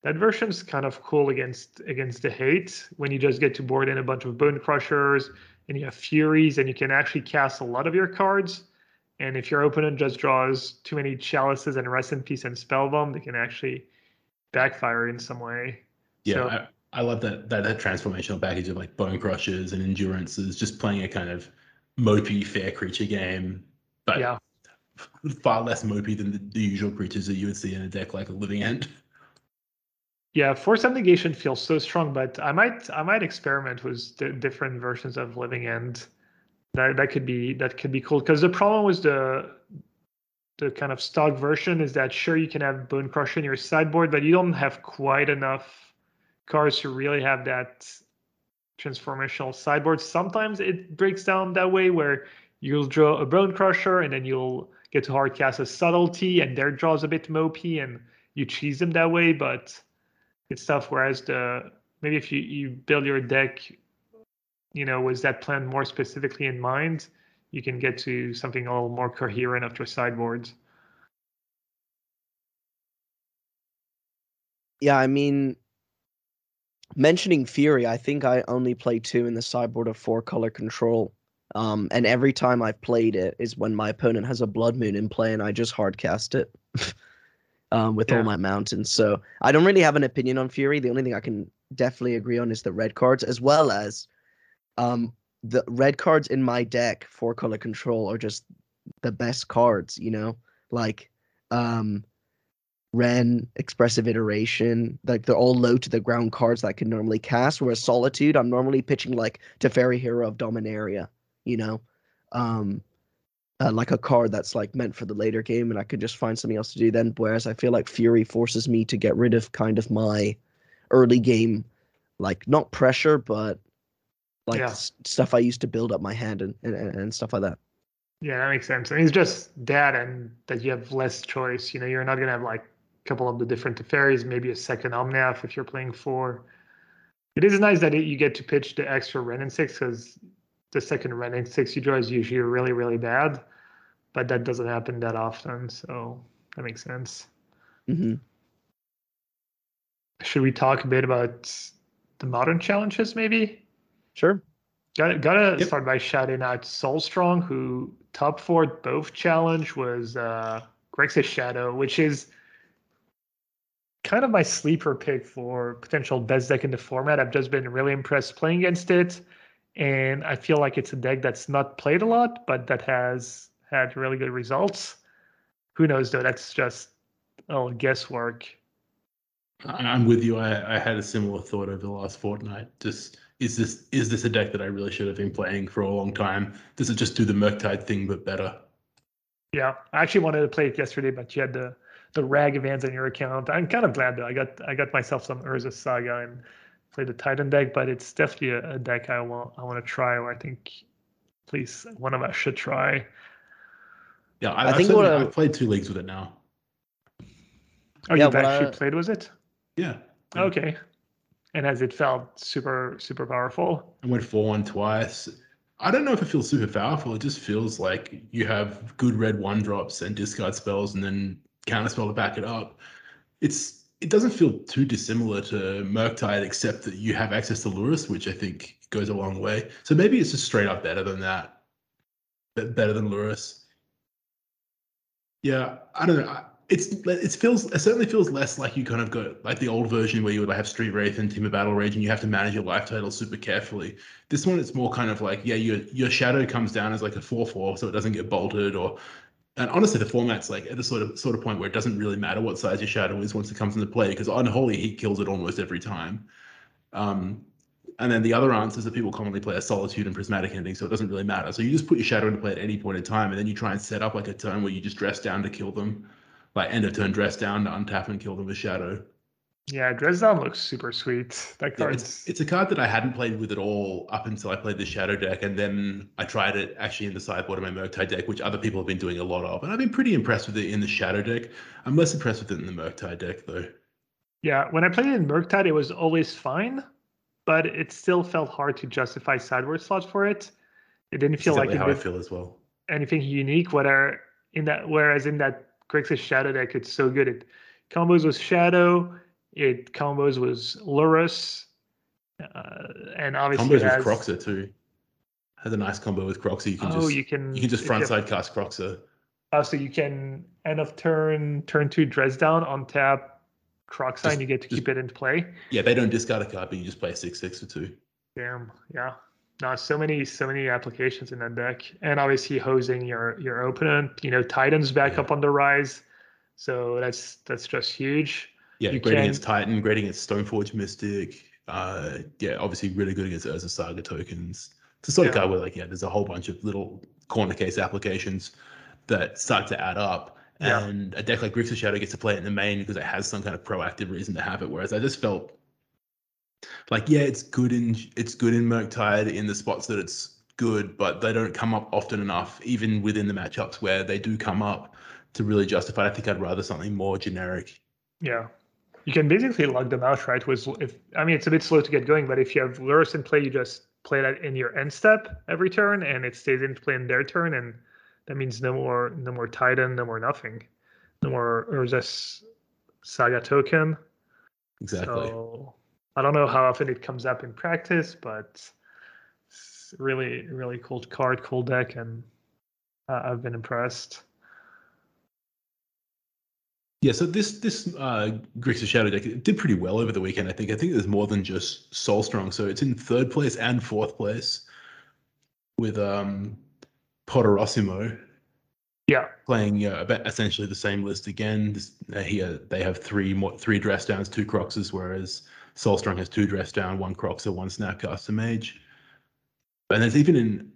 [SPEAKER 3] that version's kind of cool against against the hate when you just get to board in a bunch of Bone Crushers and you have Furies, and you can actually cast a lot of your cards. And if your opponent just draws too many chalices and rest in peace and spellbomb, they can actually backfire in some way.
[SPEAKER 2] Yeah,
[SPEAKER 3] So-
[SPEAKER 2] I, I love that, that that transformational package of like bone crushers and endurances, just playing a kind of mopey fair creature game, but
[SPEAKER 3] Yeah.
[SPEAKER 2] far less mopey than the, the usual creatures that you would see in a deck like a living end.
[SPEAKER 3] Yeah, force of negation feels so strong, but I might I might experiment with the different versions of Living End. That that could be that could be cool because the problem with the the kind of stock version is that sure you can have Bone Crusher in your sideboard, but you don't have quite enough cards to really have that transformational sideboard. Sometimes it breaks down that way where you'll draw a Bone Crusher and then you'll get to hard cast a subtlety and their draws a bit mopey and you cheese them that way, but it's tough. Whereas the maybe if you, you build your deck, you know, with that plan more specifically in mind, you can get to something a little more coherent after sideboards.
[SPEAKER 1] Yeah, I mean, mentioning Fury, I think I only play two in the sideboard of four color control. Um, and every time I've played it is when my opponent has a Blood Moon in play, and I just hard cast it um, with
[SPEAKER 3] Yeah.
[SPEAKER 1] all my mountains. So I don't really have an opinion on Fury. The only thing I can definitely agree on is the red cards, as well as um, the red cards in my deck for color control are just the best cards. You know, like um, Wrenn, Expressive Iteration, like they're all low to the ground cards that I can normally cast. Whereas Solitude, I'm normally pitching like Teferi Hero of Dominaria, you know, um, uh, like a card that's like meant for the later game, and I could just find something else to do then. Whereas I feel like Fury forces me to get rid of kind of my early game, like not pressure, but like
[SPEAKER 3] Yeah.
[SPEAKER 1] stuff I used to build up my hand and, and, and stuff like that.
[SPEAKER 3] Yeah, that makes sense. I mean, it's just that and that you have less choice. You know, you're not gonna have like a couple of the different Teferis, maybe a second Omnath if you're playing four. It is nice that it, you get to pitch the extra Wrenn and Six because the second Wrenn and Six you draw is usually really, really bad, but that doesn't happen that often. So that makes sense.
[SPEAKER 1] hmm
[SPEAKER 3] Should we talk a bit about the modern challenges, maybe?
[SPEAKER 1] Sure.
[SPEAKER 3] Got gotta
[SPEAKER 2] Yep.
[SPEAKER 3] start by shouting out Soulstrong, who top four both challenge was uh, Shadow, which is kind of my sleeper pick for potential best deck in the format. I've just been really impressed playing against it, and I feel like it's a deck that's not played a lot, but that has had really good results. Who knows though? That's just oh guesswork.
[SPEAKER 2] I'm with you. I, I had a similar thought over the last fortnight. Just is this is this a deck that I really should have been playing for a long time? Does it just do the Murktide thing but better?
[SPEAKER 3] Yeah, I actually wanted to play it yesterday, but you had the the rag Ragavans on your account. I'm kind of glad though. I got I got myself some Urza Saga and played the Titan deck, but it's definitely a, a deck I want I want to try. Or I think at least one of us should try.
[SPEAKER 2] Yeah, I,
[SPEAKER 1] I
[SPEAKER 2] I
[SPEAKER 1] think
[SPEAKER 2] think
[SPEAKER 1] what I-
[SPEAKER 2] I've played two leagues with it now.
[SPEAKER 3] Oh,
[SPEAKER 1] Yeah,
[SPEAKER 3] you've actually
[SPEAKER 1] I-
[SPEAKER 3] played with it?
[SPEAKER 2] Yeah. Yeah.
[SPEAKER 3] Okay. And has it felt super super powerful?
[SPEAKER 2] I went four one twice. I don't know if it feels super powerful. It just feels like you have good red one drops and discard spells and then counterspell to back it up. It's it doesn't feel too dissimilar to Murktide, except that you have access to Lurrus, which I think goes a long way. So maybe it's just straight up better than that, better than Lurrus. Yeah, I don't know. It's it feels it certainly feels less like you kind of got like the old version where you would have Street Wraith and Temur Battle Rage and you have to manage your life total super carefully. This one it's more kind of like yeah your your shadow comes down as like a four four so it doesn't get bolted or and honestly, the format's like at the sort of sort of point where it doesn't really matter what size your shadow is once it comes into play because Unholy Heat kills it almost every time. Um, and then the other answers that people commonly play are solitude and prismatic ending, so it doesn't really matter. So you just put your shadow into play at any point in time, and then you try and set up like a turn where you just dress down to kill them, like end of turn dress down to untap and kill them with shadow.
[SPEAKER 3] Yeah, dress down looks super sweet. That card.
[SPEAKER 2] Yeah, it's, it's, a card that I hadn't played with at all up until I played the Shadow deck, and then I tried it actually in the sideboard of my Murktide deck, which other people have been doing a lot of, and I've been pretty impressed with it in the Shadow deck. I'm less impressed with it in the Murktide deck, though.
[SPEAKER 3] Yeah, when I played it in Murktide, it was always fine, but it still felt hard to justify sideboard slots for it. It didn't feel
[SPEAKER 2] exactly
[SPEAKER 3] like
[SPEAKER 2] how
[SPEAKER 3] I
[SPEAKER 2] feel as well.
[SPEAKER 3] Anything unique, whether in that, whereas in that Grixis Shadow deck, it's so good. It combos with Shadow it combos with Lurrus, uh, and obviously
[SPEAKER 2] combos
[SPEAKER 3] has,
[SPEAKER 2] with Kroxa too. Has a nice combo with Kroxa. You can
[SPEAKER 3] oh,
[SPEAKER 2] just
[SPEAKER 3] you can
[SPEAKER 2] you can just front side cast Kroxa.
[SPEAKER 3] Oh, so you can end of turn, turn two, dress down, on tap, Kroxa, just, and you get to just, keep it into play.
[SPEAKER 2] Yeah, they don't discard a card, but you just play six six or two.
[SPEAKER 3] Damn, yeah. No, so many, so many applications in that deck, and obviously hosing your your opponent. You know, Titan's back yeah. up on the rise, so that's that's just huge.
[SPEAKER 2] Yeah, you great can... against Titan, great against Stoneforge Mystic. Uh, yeah, obviously really good against Urza Saga tokens. It's the sort yeah. of guy where like, yeah, there's a whole bunch of little corner case applications that start to add up. Yeah. And a deck like Grixis Shadow gets to play it in the main because it has some kind of proactive reason to have it. Whereas I just felt like, yeah, it's good in it's good in Murktide in the spots that it's good, but they don't come up often enough, even within the matchups where they do come up to really justify. I think I'd rather something more generic.
[SPEAKER 3] Yeah, you can basically lug them out, right? With if I mean it's a bit slow to get going, but if you have Lurrus in play, you just play that in your end step every turn, and it stays in play in their turn, and that means no more no more Titan, no more nothing, no more Urza's Saga token.
[SPEAKER 2] Exactly.
[SPEAKER 3] So I don't know how often it comes up in practice, but it's really really cool card, cool deck, and uh, I've been impressed.
[SPEAKER 2] Yeah, so this this uh, Grixis Shadow deck did pretty well over the weekend. I think. I think there's more than just Soul Strong. So it's in third place and fourth place with um Potterosimo.
[SPEAKER 3] Yeah,
[SPEAKER 2] playing uh, about essentially the same list again. This, uh, here they have three more three dress downs, two Kroxas, whereas Soul Strong has two dress down, one Kroxa, one Snapcaster Mage. And it's even in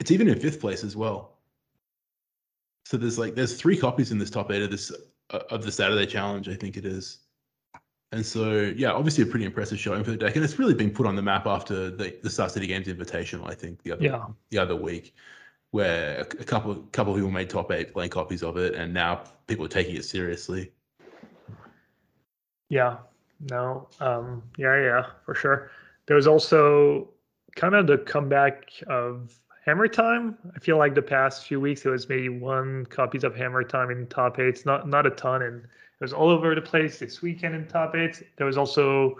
[SPEAKER 2] it's even in fifth place as well. So there's like there's three copies in this top eight of this uh, of the Saturday Challenge, I think it is. And so, yeah, obviously a pretty impressive showing for the deck, and it's really been put on the map after the the Star City Games Invitational. I think the other yeah. the other week, where a, a couple couple of people made top eight playing copies of it, and now people are taking it seriously.
[SPEAKER 3] Yeah, no, um, yeah, yeah, for sure. There was also kind of the comeback of Hammer Time. I feel like the past few weeks it was maybe one copies of Hammer Time in top eights, not not a ton, and it was all over the place this weekend in top eights. There was also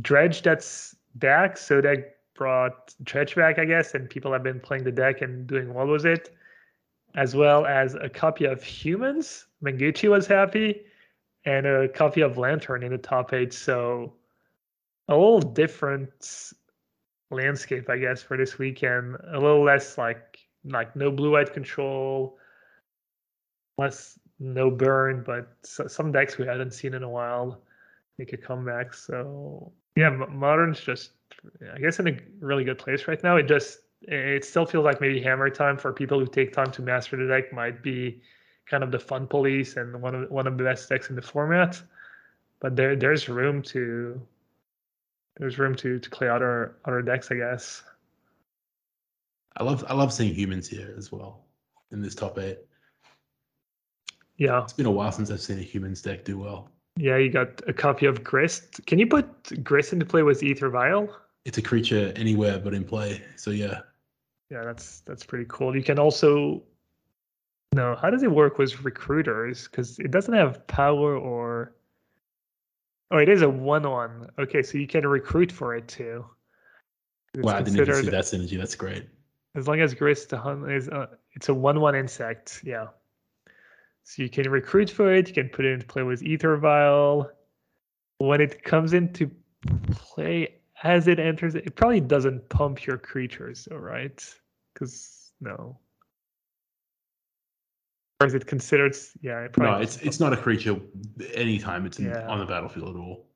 [SPEAKER 3] Dredge that's back, so that brought Dredge back, I guess, and people have been playing the deck and doing well with it, as well as a copy of Humans. Menguchi was happy, and a copy of Lantern in the top eight. So a little different landscape, I guess, for this weekend. A little less like like no blue white control, less no burn, but some decks we hadn't seen in a while make a comeback. So yeah, modern's just I guess in a really good place right now. It just it still feels like maybe hammer time for people who take time to master the deck might be kind of the fun police and one of one of the best decks in the format. But there there's room to there's room to to play our other decks, I guess.
[SPEAKER 2] I love I love seeing humans here as well in this top eight.
[SPEAKER 3] Yeah,
[SPEAKER 2] it's been a while since I've seen a humans deck do well.
[SPEAKER 3] Yeah, you got a copy of Grist. Can you put Grist into play with Aether Vial?
[SPEAKER 2] It's a creature anywhere but in play. So yeah.
[SPEAKER 3] Yeah, that's that's pretty cool. You can also no, how does it work with recruiters? Because it doesn't have power or Oh, it is a one-one. Okay, so you can recruit for it too. It's
[SPEAKER 2] Wow, I didn't even see that synergy. That's great.
[SPEAKER 3] As long as grist is, uh, it's a one-one insect. Yeah. So you can recruit for it. You can put it into play with aether vial. When it comes into play, as it enters, it probably doesn't pump your creatures, all right? Because no. Or is it considered? Yeah, it probably
[SPEAKER 2] No, it's it's not a creature anytime it's in,
[SPEAKER 3] Yeah.
[SPEAKER 2] on the battlefield at all.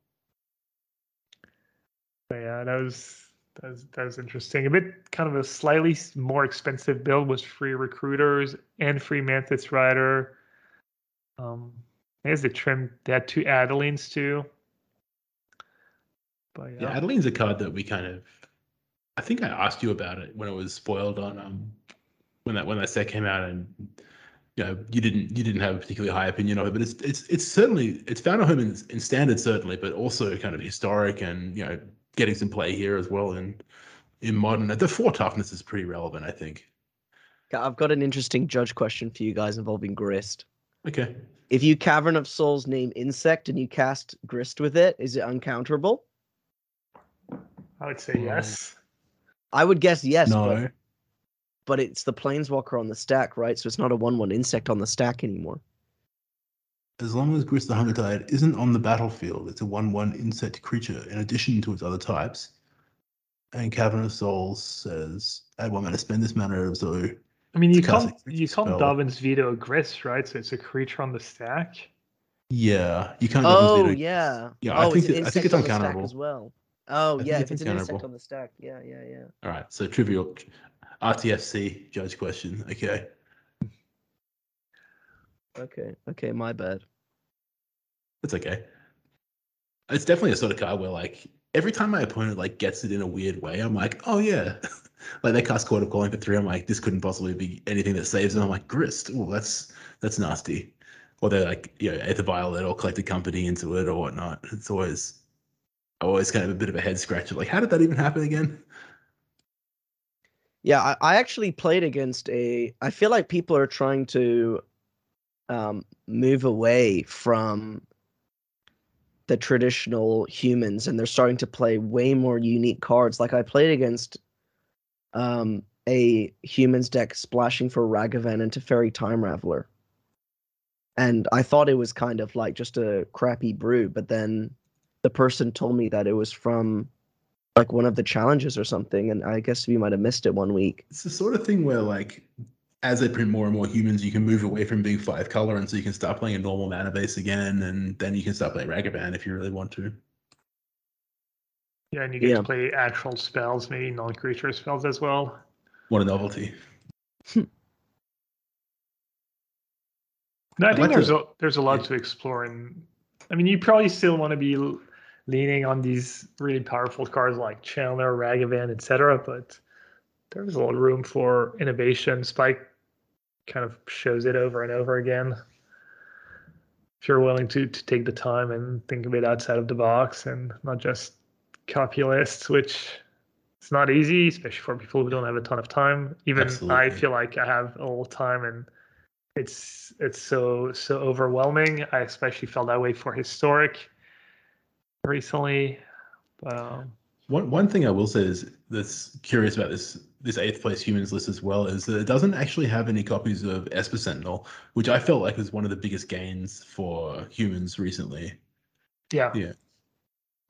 [SPEAKER 3] But yeah, that was that was that was interesting. A bit kind of a slightly more expensive build was free recruiters and free Mantis Rider. Um, I guess they trimmed. They had two Adelines too. But yeah,
[SPEAKER 2] Yeah, Adeline's a card that we kind of. I think I asked you about it when it was spoiled on um when that when that set came out, and you know you didn't you didn't have a particularly high opinion of it, but it's it's it's certainly it's found a home in, in standard certainly, but also kind of historic and you know getting some play here as well in in modern. The four toughness is pretty relevant, I think.
[SPEAKER 1] Okay, I've got an interesting judge question for you guys involving Grist.
[SPEAKER 2] Okay.
[SPEAKER 1] If you Cavern of Souls name Insect and you cast Grist with it, is it uncounterable?
[SPEAKER 3] I would say yes. Hmm.
[SPEAKER 1] I would guess yes,
[SPEAKER 2] no.
[SPEAKER 1] But, but it's the Planeswalker on the stack, right? So it's not a 1 1 insect on the stack anymore.
[SPEAKER 2] As long as Grist the Hunger Tide isn't on the battlefield, it's a 1 1 insect creature in addition to its other types. And Cavern of Souls says, add one mana, spend this mana, so
[SPEAKER 3] I mean, you
[SPEAKER 2] It's
[SPEAKER 3] can't you can't
[SPEAKER 2] spell.
[SPEAKER 3] Dovin's Veto a grist, right? So it's a creature on the stack.
[SPEAKER 2] yeah, you can't.
[SPEAKER 1] Oh,
[SPEAKER 2] obviously do-
[SPEAKER 1] yeah.
[SPEAKER 2] Yeah, I
[SPEAKER 1] oh,
[SPEAKER 2] think
[SPEAKER 1] it's an
[SPEAKER 2] it- I think it's
[SPEAKER 1] on the stack
[SPEAKER 2] uncounterable.
[SPEAKER 1] as well. Oh, yeah, if it's an insect on the stack. Yeah, yeah, yeah.
[SPEAKER 2] All right, so trivial RTFC judge question. Okay.
[SPEAKER 1] Okay, okay, my bad.
[SPEAKER 2] That's okay. It's definitely a sort of card where like every time my opponent like gets it in a weird way, I'm like, oh yeah. like they cast Chord of Calling for three. I'm like, this couldn't possibly be anything that saves them. I'm like, Grist. Oh, that's that's nasty. Or they're like, you know, Aether Violet or Collected Company into it or whatnot. It's always always kind of a bit of a head scratcher. Like, how did that even happen again?
[SPEAKER 1] Yeah, I, I actually played against a. I feel like people are trying to um, move away from the traditional humans, and they're starting to play way more unique cards. Like I played against um, a humans deck splashing for Ragavan into Teferi Time Raveler, and I thought it was kind of like just a crappy brew, but then the person told me that it was from like one of the challenges or something, and I guess we might have missed it one week.
[SPEAKER 2] It's the sort of thing where like as they print more and more humans, you can move away from being five color, and so you can start playing a normal mana base again, and then you can start playing Ragavan if you really want to.
[SPEAKER 3] Yeah, and you get
[SPEAKER 1] Yeah.
[SPEAKER 3] to play actual spells, maybe non-creature spells as well.
[SPEAKER 2] What a novelty!
[SPEAKER 3] No, I
[SPEAKER 2] I'd
[SPEAKER 3] think
[SPEAKER 2] like
[SPEAKER 3] there's
[SPEAKER 2] to-
[SPEAKER 3] a there's a lot
[SPEAKER 2] yeah.
[SPEAKER 3] to explore, and I mean, you probably still want to be l- leaning on these really powerful cards like Chandler, Ragavan, etc. But there's a lot of room for innovation. Spike kind of shows it over and over again. If you're willing to to take the time and think of it outside of the box and not just copy lists, which it's not easy, especially for people who don't have a ton of time. Even I feel like I have a little time and it's it's so so overwhelming. I especially felt that way for historic recently. But um,
[SPEAKER 2] One one thing I will say is that's curious about this this eighth place humans list as well is that it doesn't actually have any copies of Esper Sentinel, which I felt like was one of the biggest gains for humans recently.
[SPEAKER 3] yeah,
[SPEAKER 2] Yeah.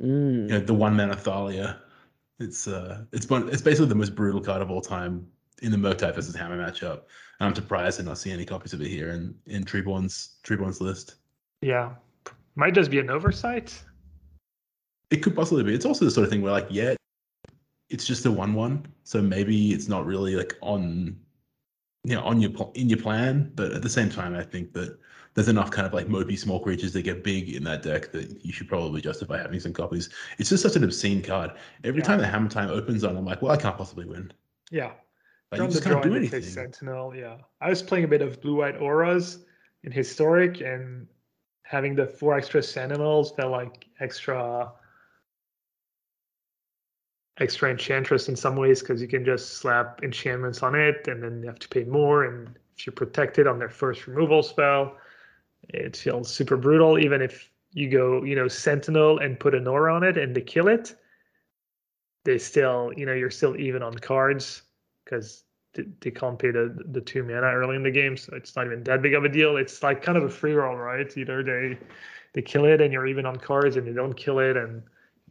[SPEAKER 1] Mm.
[SPEAKER 2] You know, the one mana Thalia. It's uh it's one it's basically the most brutal card of all time in the Murktide versus Hammer matchup. And I'm surprised to not see any copies of it here in in Treeborn's Treeborn's list.
[SPEAKER 3] yeah, might just be an oversight.
[SPEAKER 2] It could possibly be. It's also the sort of thing where like, yeah, it's just a one-one, so maybe it's not really like on, you know, on your pl- in your plan. But at the same time, I think that there's enough kind of like mopey small creatures that get big in that deck that you should probably justify having some copies. It's just such an obscene card. Every
[SPEAKER 3] Yeah.
[SPEAKER 2] time the Hammer Time opens on, I'm like, well, I can't possibly win.
[SPEAKER 3] Yeah,
[SPEAKER 2] Like, you just can't do anything.
[SPEAKER 3] Sentinel. Yeah, I was playing a bit of blue white auras in historic, and having the four extra Sentinels felt like extra extra enchantress in some ways because you can just slap enchantments on it, and then you have to pay more. And if you're protected on their first removal spell, it feels super brutal. Even if you go, you know, Sentinel and put an aura on it and they kill it, they still, you know, you're still even on cards because they can't pay the the two mana early in the game, so it's not even that big of a deal. It's like kind of a free roll, right? Either they they kill it and you're even on cards, and they don't kill it and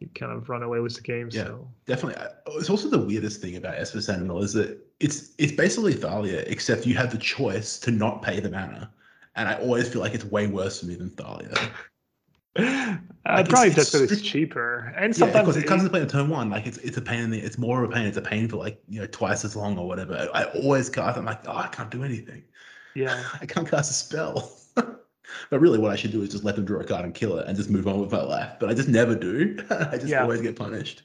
[SPEAKER 3] you kind of run away with the game.
[SPEAKER 2] Yeah,
[SPEAKER 3] so
[SPEAKER 2] definitely. It's also the weirdest thing about Esper Sentinel is that it's it's basically Thalia, except you have the choice to not pay the mana, and I always feel like it's way worse for me than Thalia.
[SPEAKER 3] uh, like probably it's, just because it's cheaper, and
[SPEAKER 2] sometimes yeah, because it, it comes into play in turn one. Like it's it's a pain in the it's more of a pain. It's a pain for like you know twice as long or whatever. I always cast. I'm like, oh, I can't do anything.
[SPEAKER 3] Yeah,
[SPEAKER 2] I can't cast a spell. but really, what I should do is just let them draw a card and kill it, and just move on with my life. But I just never do. I just yeah. always get punished.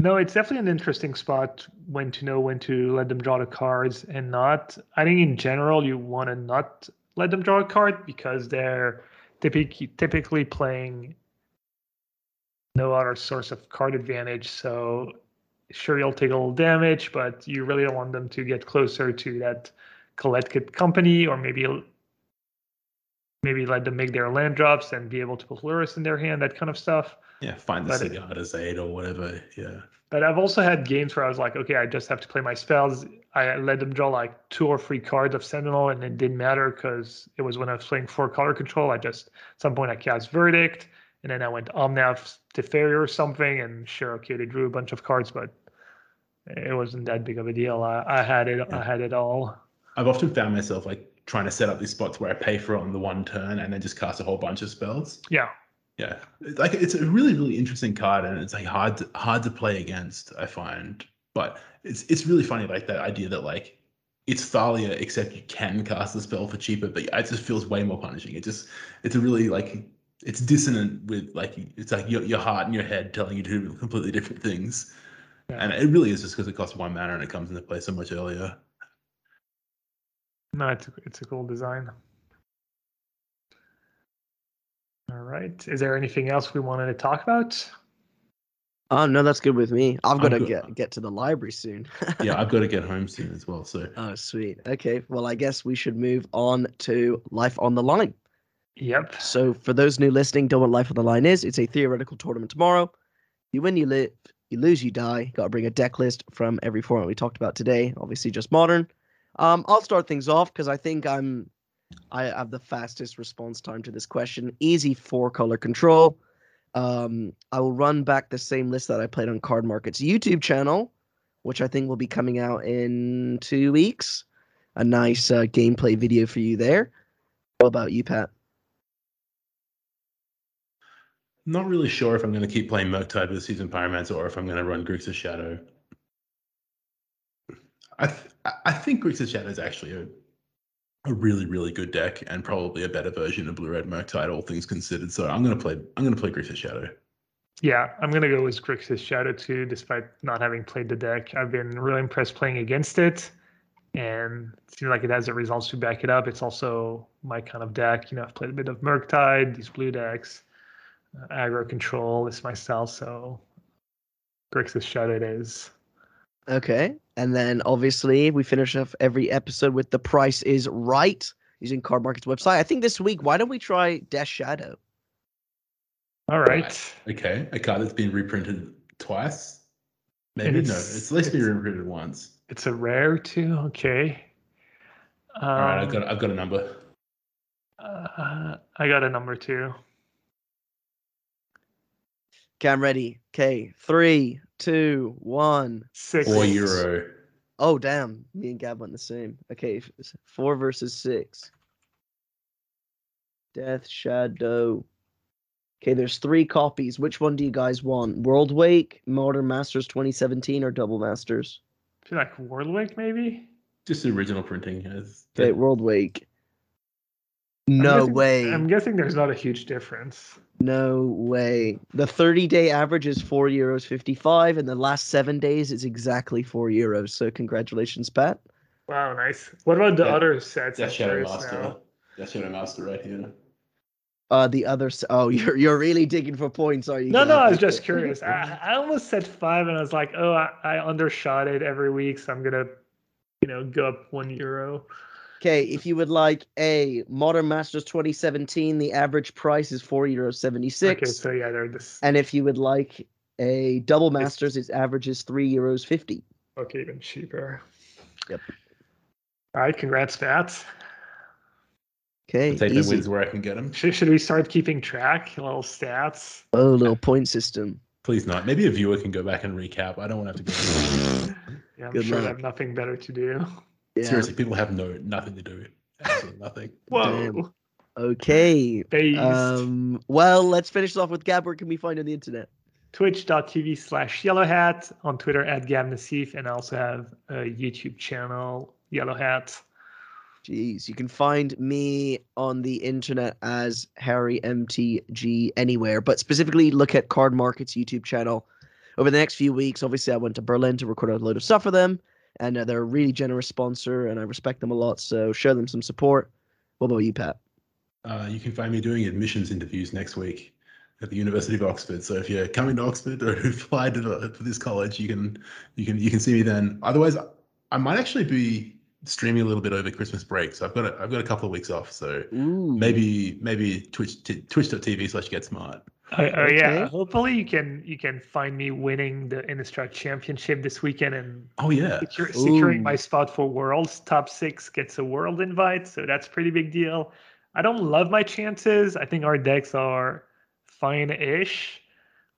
[SPEAKER 3] No, it's definitely an interesting spot when to know when to let them draw the cards and not. I think in general, you want to not let them draw a card because they're typically typically playing no other source of card advantage. So sure you'll take a little damage, but you really don't want them to get closer to that collected company or maybe maybe let them make their land drops and be able to put Lurrus in their hand, that kind of stuff.
[SPEAKER 2] Yeah, find the city as aid or whatever. Yeah.
[SPEAKER 3] But I've also had games where I was like, okay, I just have to play my spells. I let them draw like two or three cards of Sentinel, and it didn't matter because it was when I was playing four color control. I just at some point I cast Verdict, and then I went Omnath Teferi or something, and sure, okay, they drew a bunch of cards, but it wasn't that big of a deal. I, I had it. Yeah. I had it all.
[SPEAKER 2] I've often found myself like trying to set up these spots where I pay for it on the one turn and then just cast a whole bunch of spells.
[SPEAKER 3] Yeah.
[SPEAKER 2] Yeah, it's like it's a really really interesting card, and it's like hard to, hard to play against. I find, but it's it's really funny like that idea that like it's Thalia except you can cast the spell for cheaper, but it just feels way more punishing. It just it's a really like it's dissonant with like it's like your your heart and your head telling you to do completely different things, yeah. and it really is just because it costs one mana and it comes into play so much earlier.
[SPEAKER 3] No, it's a, it's a cool design. All right. Is there anything else we wanted to talk about?
[SPEAKER 1] Oh no, that's good with me. I've got to get get to the library soon.
[SPEAKER 2] yeah, I've got to get home soon as well. So.
[SPEAKER 1] Oh, sweet. Okay. Well, I guess we should move on to life on the line.
[SPEAKER 3] Yep.
[SPEAKER 1] So, for those new listening, don't know what life on the line is. It's a theoretical tournament tomorrow. You win, you live. You lose, you die. Got to bring a deck list from every format we talked about today. Obviously, just modern. Um, I'll start things off because I think I'm I have the fastest response time to this question. Easy four color control. Um, I will run back the same list that I played on Cardmarket's YouTube channel, which I think will be coming out in two weeks. A nice uh, gameplay video for you there. What about you, Pat?
[SPEAKER 2] Not really sure if I'm going to keep playing Murktide with Seasoned Pyromancer or if I'm going to run Grixis Shadow. I th- I think Grixis Shadow is actually a a really really good deck and probably a better version of blue red Murktide, all things considered. So I'm gonna play I'm gonna play Grixis Shadow.
[SPEAKER 3] Yeah, I'm gonna go with Grixis Shadow too, despite not having played the deck. I've been really impressed playing against it, and it seems like it has the results to back it up. It's also my kind of deck. You know, I've played a bit of Murktide, these blue decks, uh, aggro control is my style. So Grixis Shadow it is.
[SPEAKER 1] Okay. And then obviously we finish off every episode with the price is right using Cardmarket's website. I think this week, why don't we try Death Shadow?
[SPEAKER 3] All right.
[SPEAKER 2] Okay. A card that's been reprinted twice. Maybe it's, no. It's at least been reprinted once.
[SPEAKER 3] It's a rare too. Okay.
[SPEAKER 2] Um, All right, I've got I've got a number.
[SPEAKER 3] Uh, I got a number two.
[SPEAKER 1] Okay, I'm ready. Okay, three, two, one.
[SPEAKER 3] Six.
[SPEAKER 2] Four euro.
[SPEAKER 1] Oh damn! Me and Gab went the same. Okay, four versus six. Death Shadow. Okay, there's three copies. Which one do you guys want? Worldwake, Modern Masters 2017, or Double Masters?
[SPEAKER 3] I feel like Worldwake, maybe.
[SPEAKER 2] Just the original printing. Has
[SPEAKER 1] okay, Worldwake. No
[SPEAKER 3] I'm guessing,
[SPEAKER 1] way.
[SPEAKER 3] I'm guessing there's not a huge difference.
[SPEAKER 1] No way. The 30 day average is 4 euros 55, and the last seven days is exactly 4 euros. So, congratulations, Pat.
[SPEAKER 3] Wow, nice. What about the yeah. other sets?
[SPEAKER 2] That's Shadow Master. That's Shadow Master right here.
[SPEAKER 1] Uh, the other. Oh, you're you're really digging for points, are you?
[SPEAKER 3] No, no. I was just curious. I, I almost said five, and I was like, oh, I, I undershot it every week, so I'm gonna, you know, go up one euro.
[SPEAKER 1] Okay, if you would like a Modern Masters 2017, the average price is four euros seventy six.
[SPEAKER 3] Okay, so yeah, they're this.
[SPEAKER 1] And if you would like a double masters, its average is three euros fifty.
[SPEAKER 3] Okay, even cheaper.
[SPEAKER 1] Yep.
[SPEAKER 3] All right, congrats, Matt.
[SPEAKER 1] Okay,
[SPEAKER 2] Take the
[SPEAKER 1] easy.
[SPEAKER 2] wins where I can get them.
[SPEAKER 3] Should, should we start keeping track? Little stats.
[SPEAKER 1] Oh, little point system.
[SPEAKER 2] Please not. Maybe a viewer can go back and recap. I don't want to have to go.
[SPEAKER 3] Yeah, I'm
[SPEAKER 1] Good
[SPEAKER 3] sure they
[SPEAKER 1] luck.
[SPEAKER 3] have nothing better to do.
[SPEAKER 1] Yeah.
[SPEAKER 2] Seriously, people have no nothing to do. Absolutely nothing.
[SPEAKER 3] Whoa.
[SPEAKER 1] Damn. Okay.
[SPEAKER 3] Based.
[SPEAKER 1] Um. Well, let's finish off with Gab. Where can we find on the internet?
[SPEAKER 3] Twitch.tv slash Yellow Hat on Twitter at Gab Nassif, and I also have a YouTube channel, Yellow Hat.
[SPEAKER 1] Jeez, you can find me on the internet as Harry MTG anywhere, but specifically look at Cardmarket's YouTube channel. Over the next few weeks, obviously, I went to Berlin to record a load of stuff for them, and uh, they're a really generous sponsor, and I respect them a lot. So show them some support. What about you, Pat?
[SPEAKER 2] Uh, you can find me doing admissions interviews next week at the University of Oxford. So if you're coming to Oxford or applied to, the, to this college, you can you can you can see me then. Otherwise, I might actually be streaming a little bit over Christmas break. So I've got a, I've got a couple of weeks off. So
[SPEAKER 1] Ooh,
[SPEAKER 2] maybe maybe Twitch t- Twitch.tv slash Get Smart.
[SPEAKER 3] Oh, oh, yeah. Hopefully you can you can find me winning the Innistrad Championship this weekend and
[SPEAKER 2] Oh yeah.
[SPEAKER 3] secure, securing my spot for Worlds. Top six gets a World invite, so that's pretty big deal. I don't love my chances. I think our decks are fine-ish,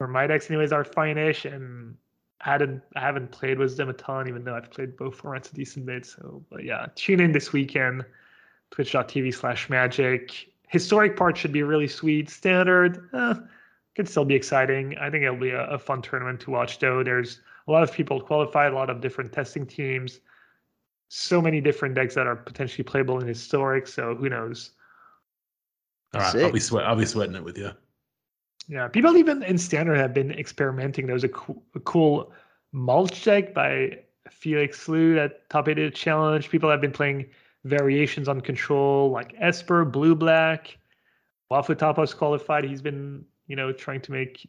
[SPEAKER 3] or my decks anyways are fine-ish, and I hadn't I haven't played with them a ton, even though I've played both formats a decent bit. So, but yeah, tune in this weekend. Twitch.tv slash magic. Historic part should be really sweet. Standard, eh, could still be exciting. I think it'll be a, a fun tournament to watch, though. There's a lot of people qualified, a lot of different testing teams, so many different decks that are potentially playable in historic. So who knows?
[SPEAKER 2] All right. I'll be sweat. I'll be sweating it with you.
[SPEAKER 3] Yeah, people even in standard have been experimenting. There was a, coo- a cool mulch deck by Felix Slew at Top 8 Challenge. People have been playing variations on control like Esper, Blue Black. Wafo-Tapa's qualified. He's been, you know, trying to make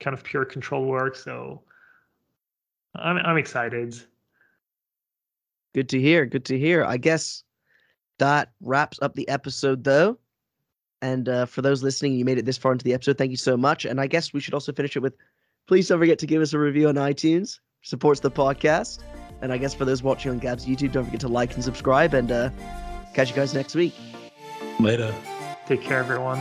[SPEAKER 3] kind of pure control work. So I'm I'm excited.
[SPEAKER 1] Good to hear. Good to hear. I guess that wraps up the episode, though. And uh, for those listening, you made it this far into the episode. Thank you so much. And I guess we should also finish it with please don't forget to give us a review on iTunes. Supports the podcast. And I guess for those watching on Gab's YouTube, don't forget to like and subscribe. And uh, catch you guys next week.
[SPEAKER 2] Later.
[SPEAKER 3] Take care, everyone.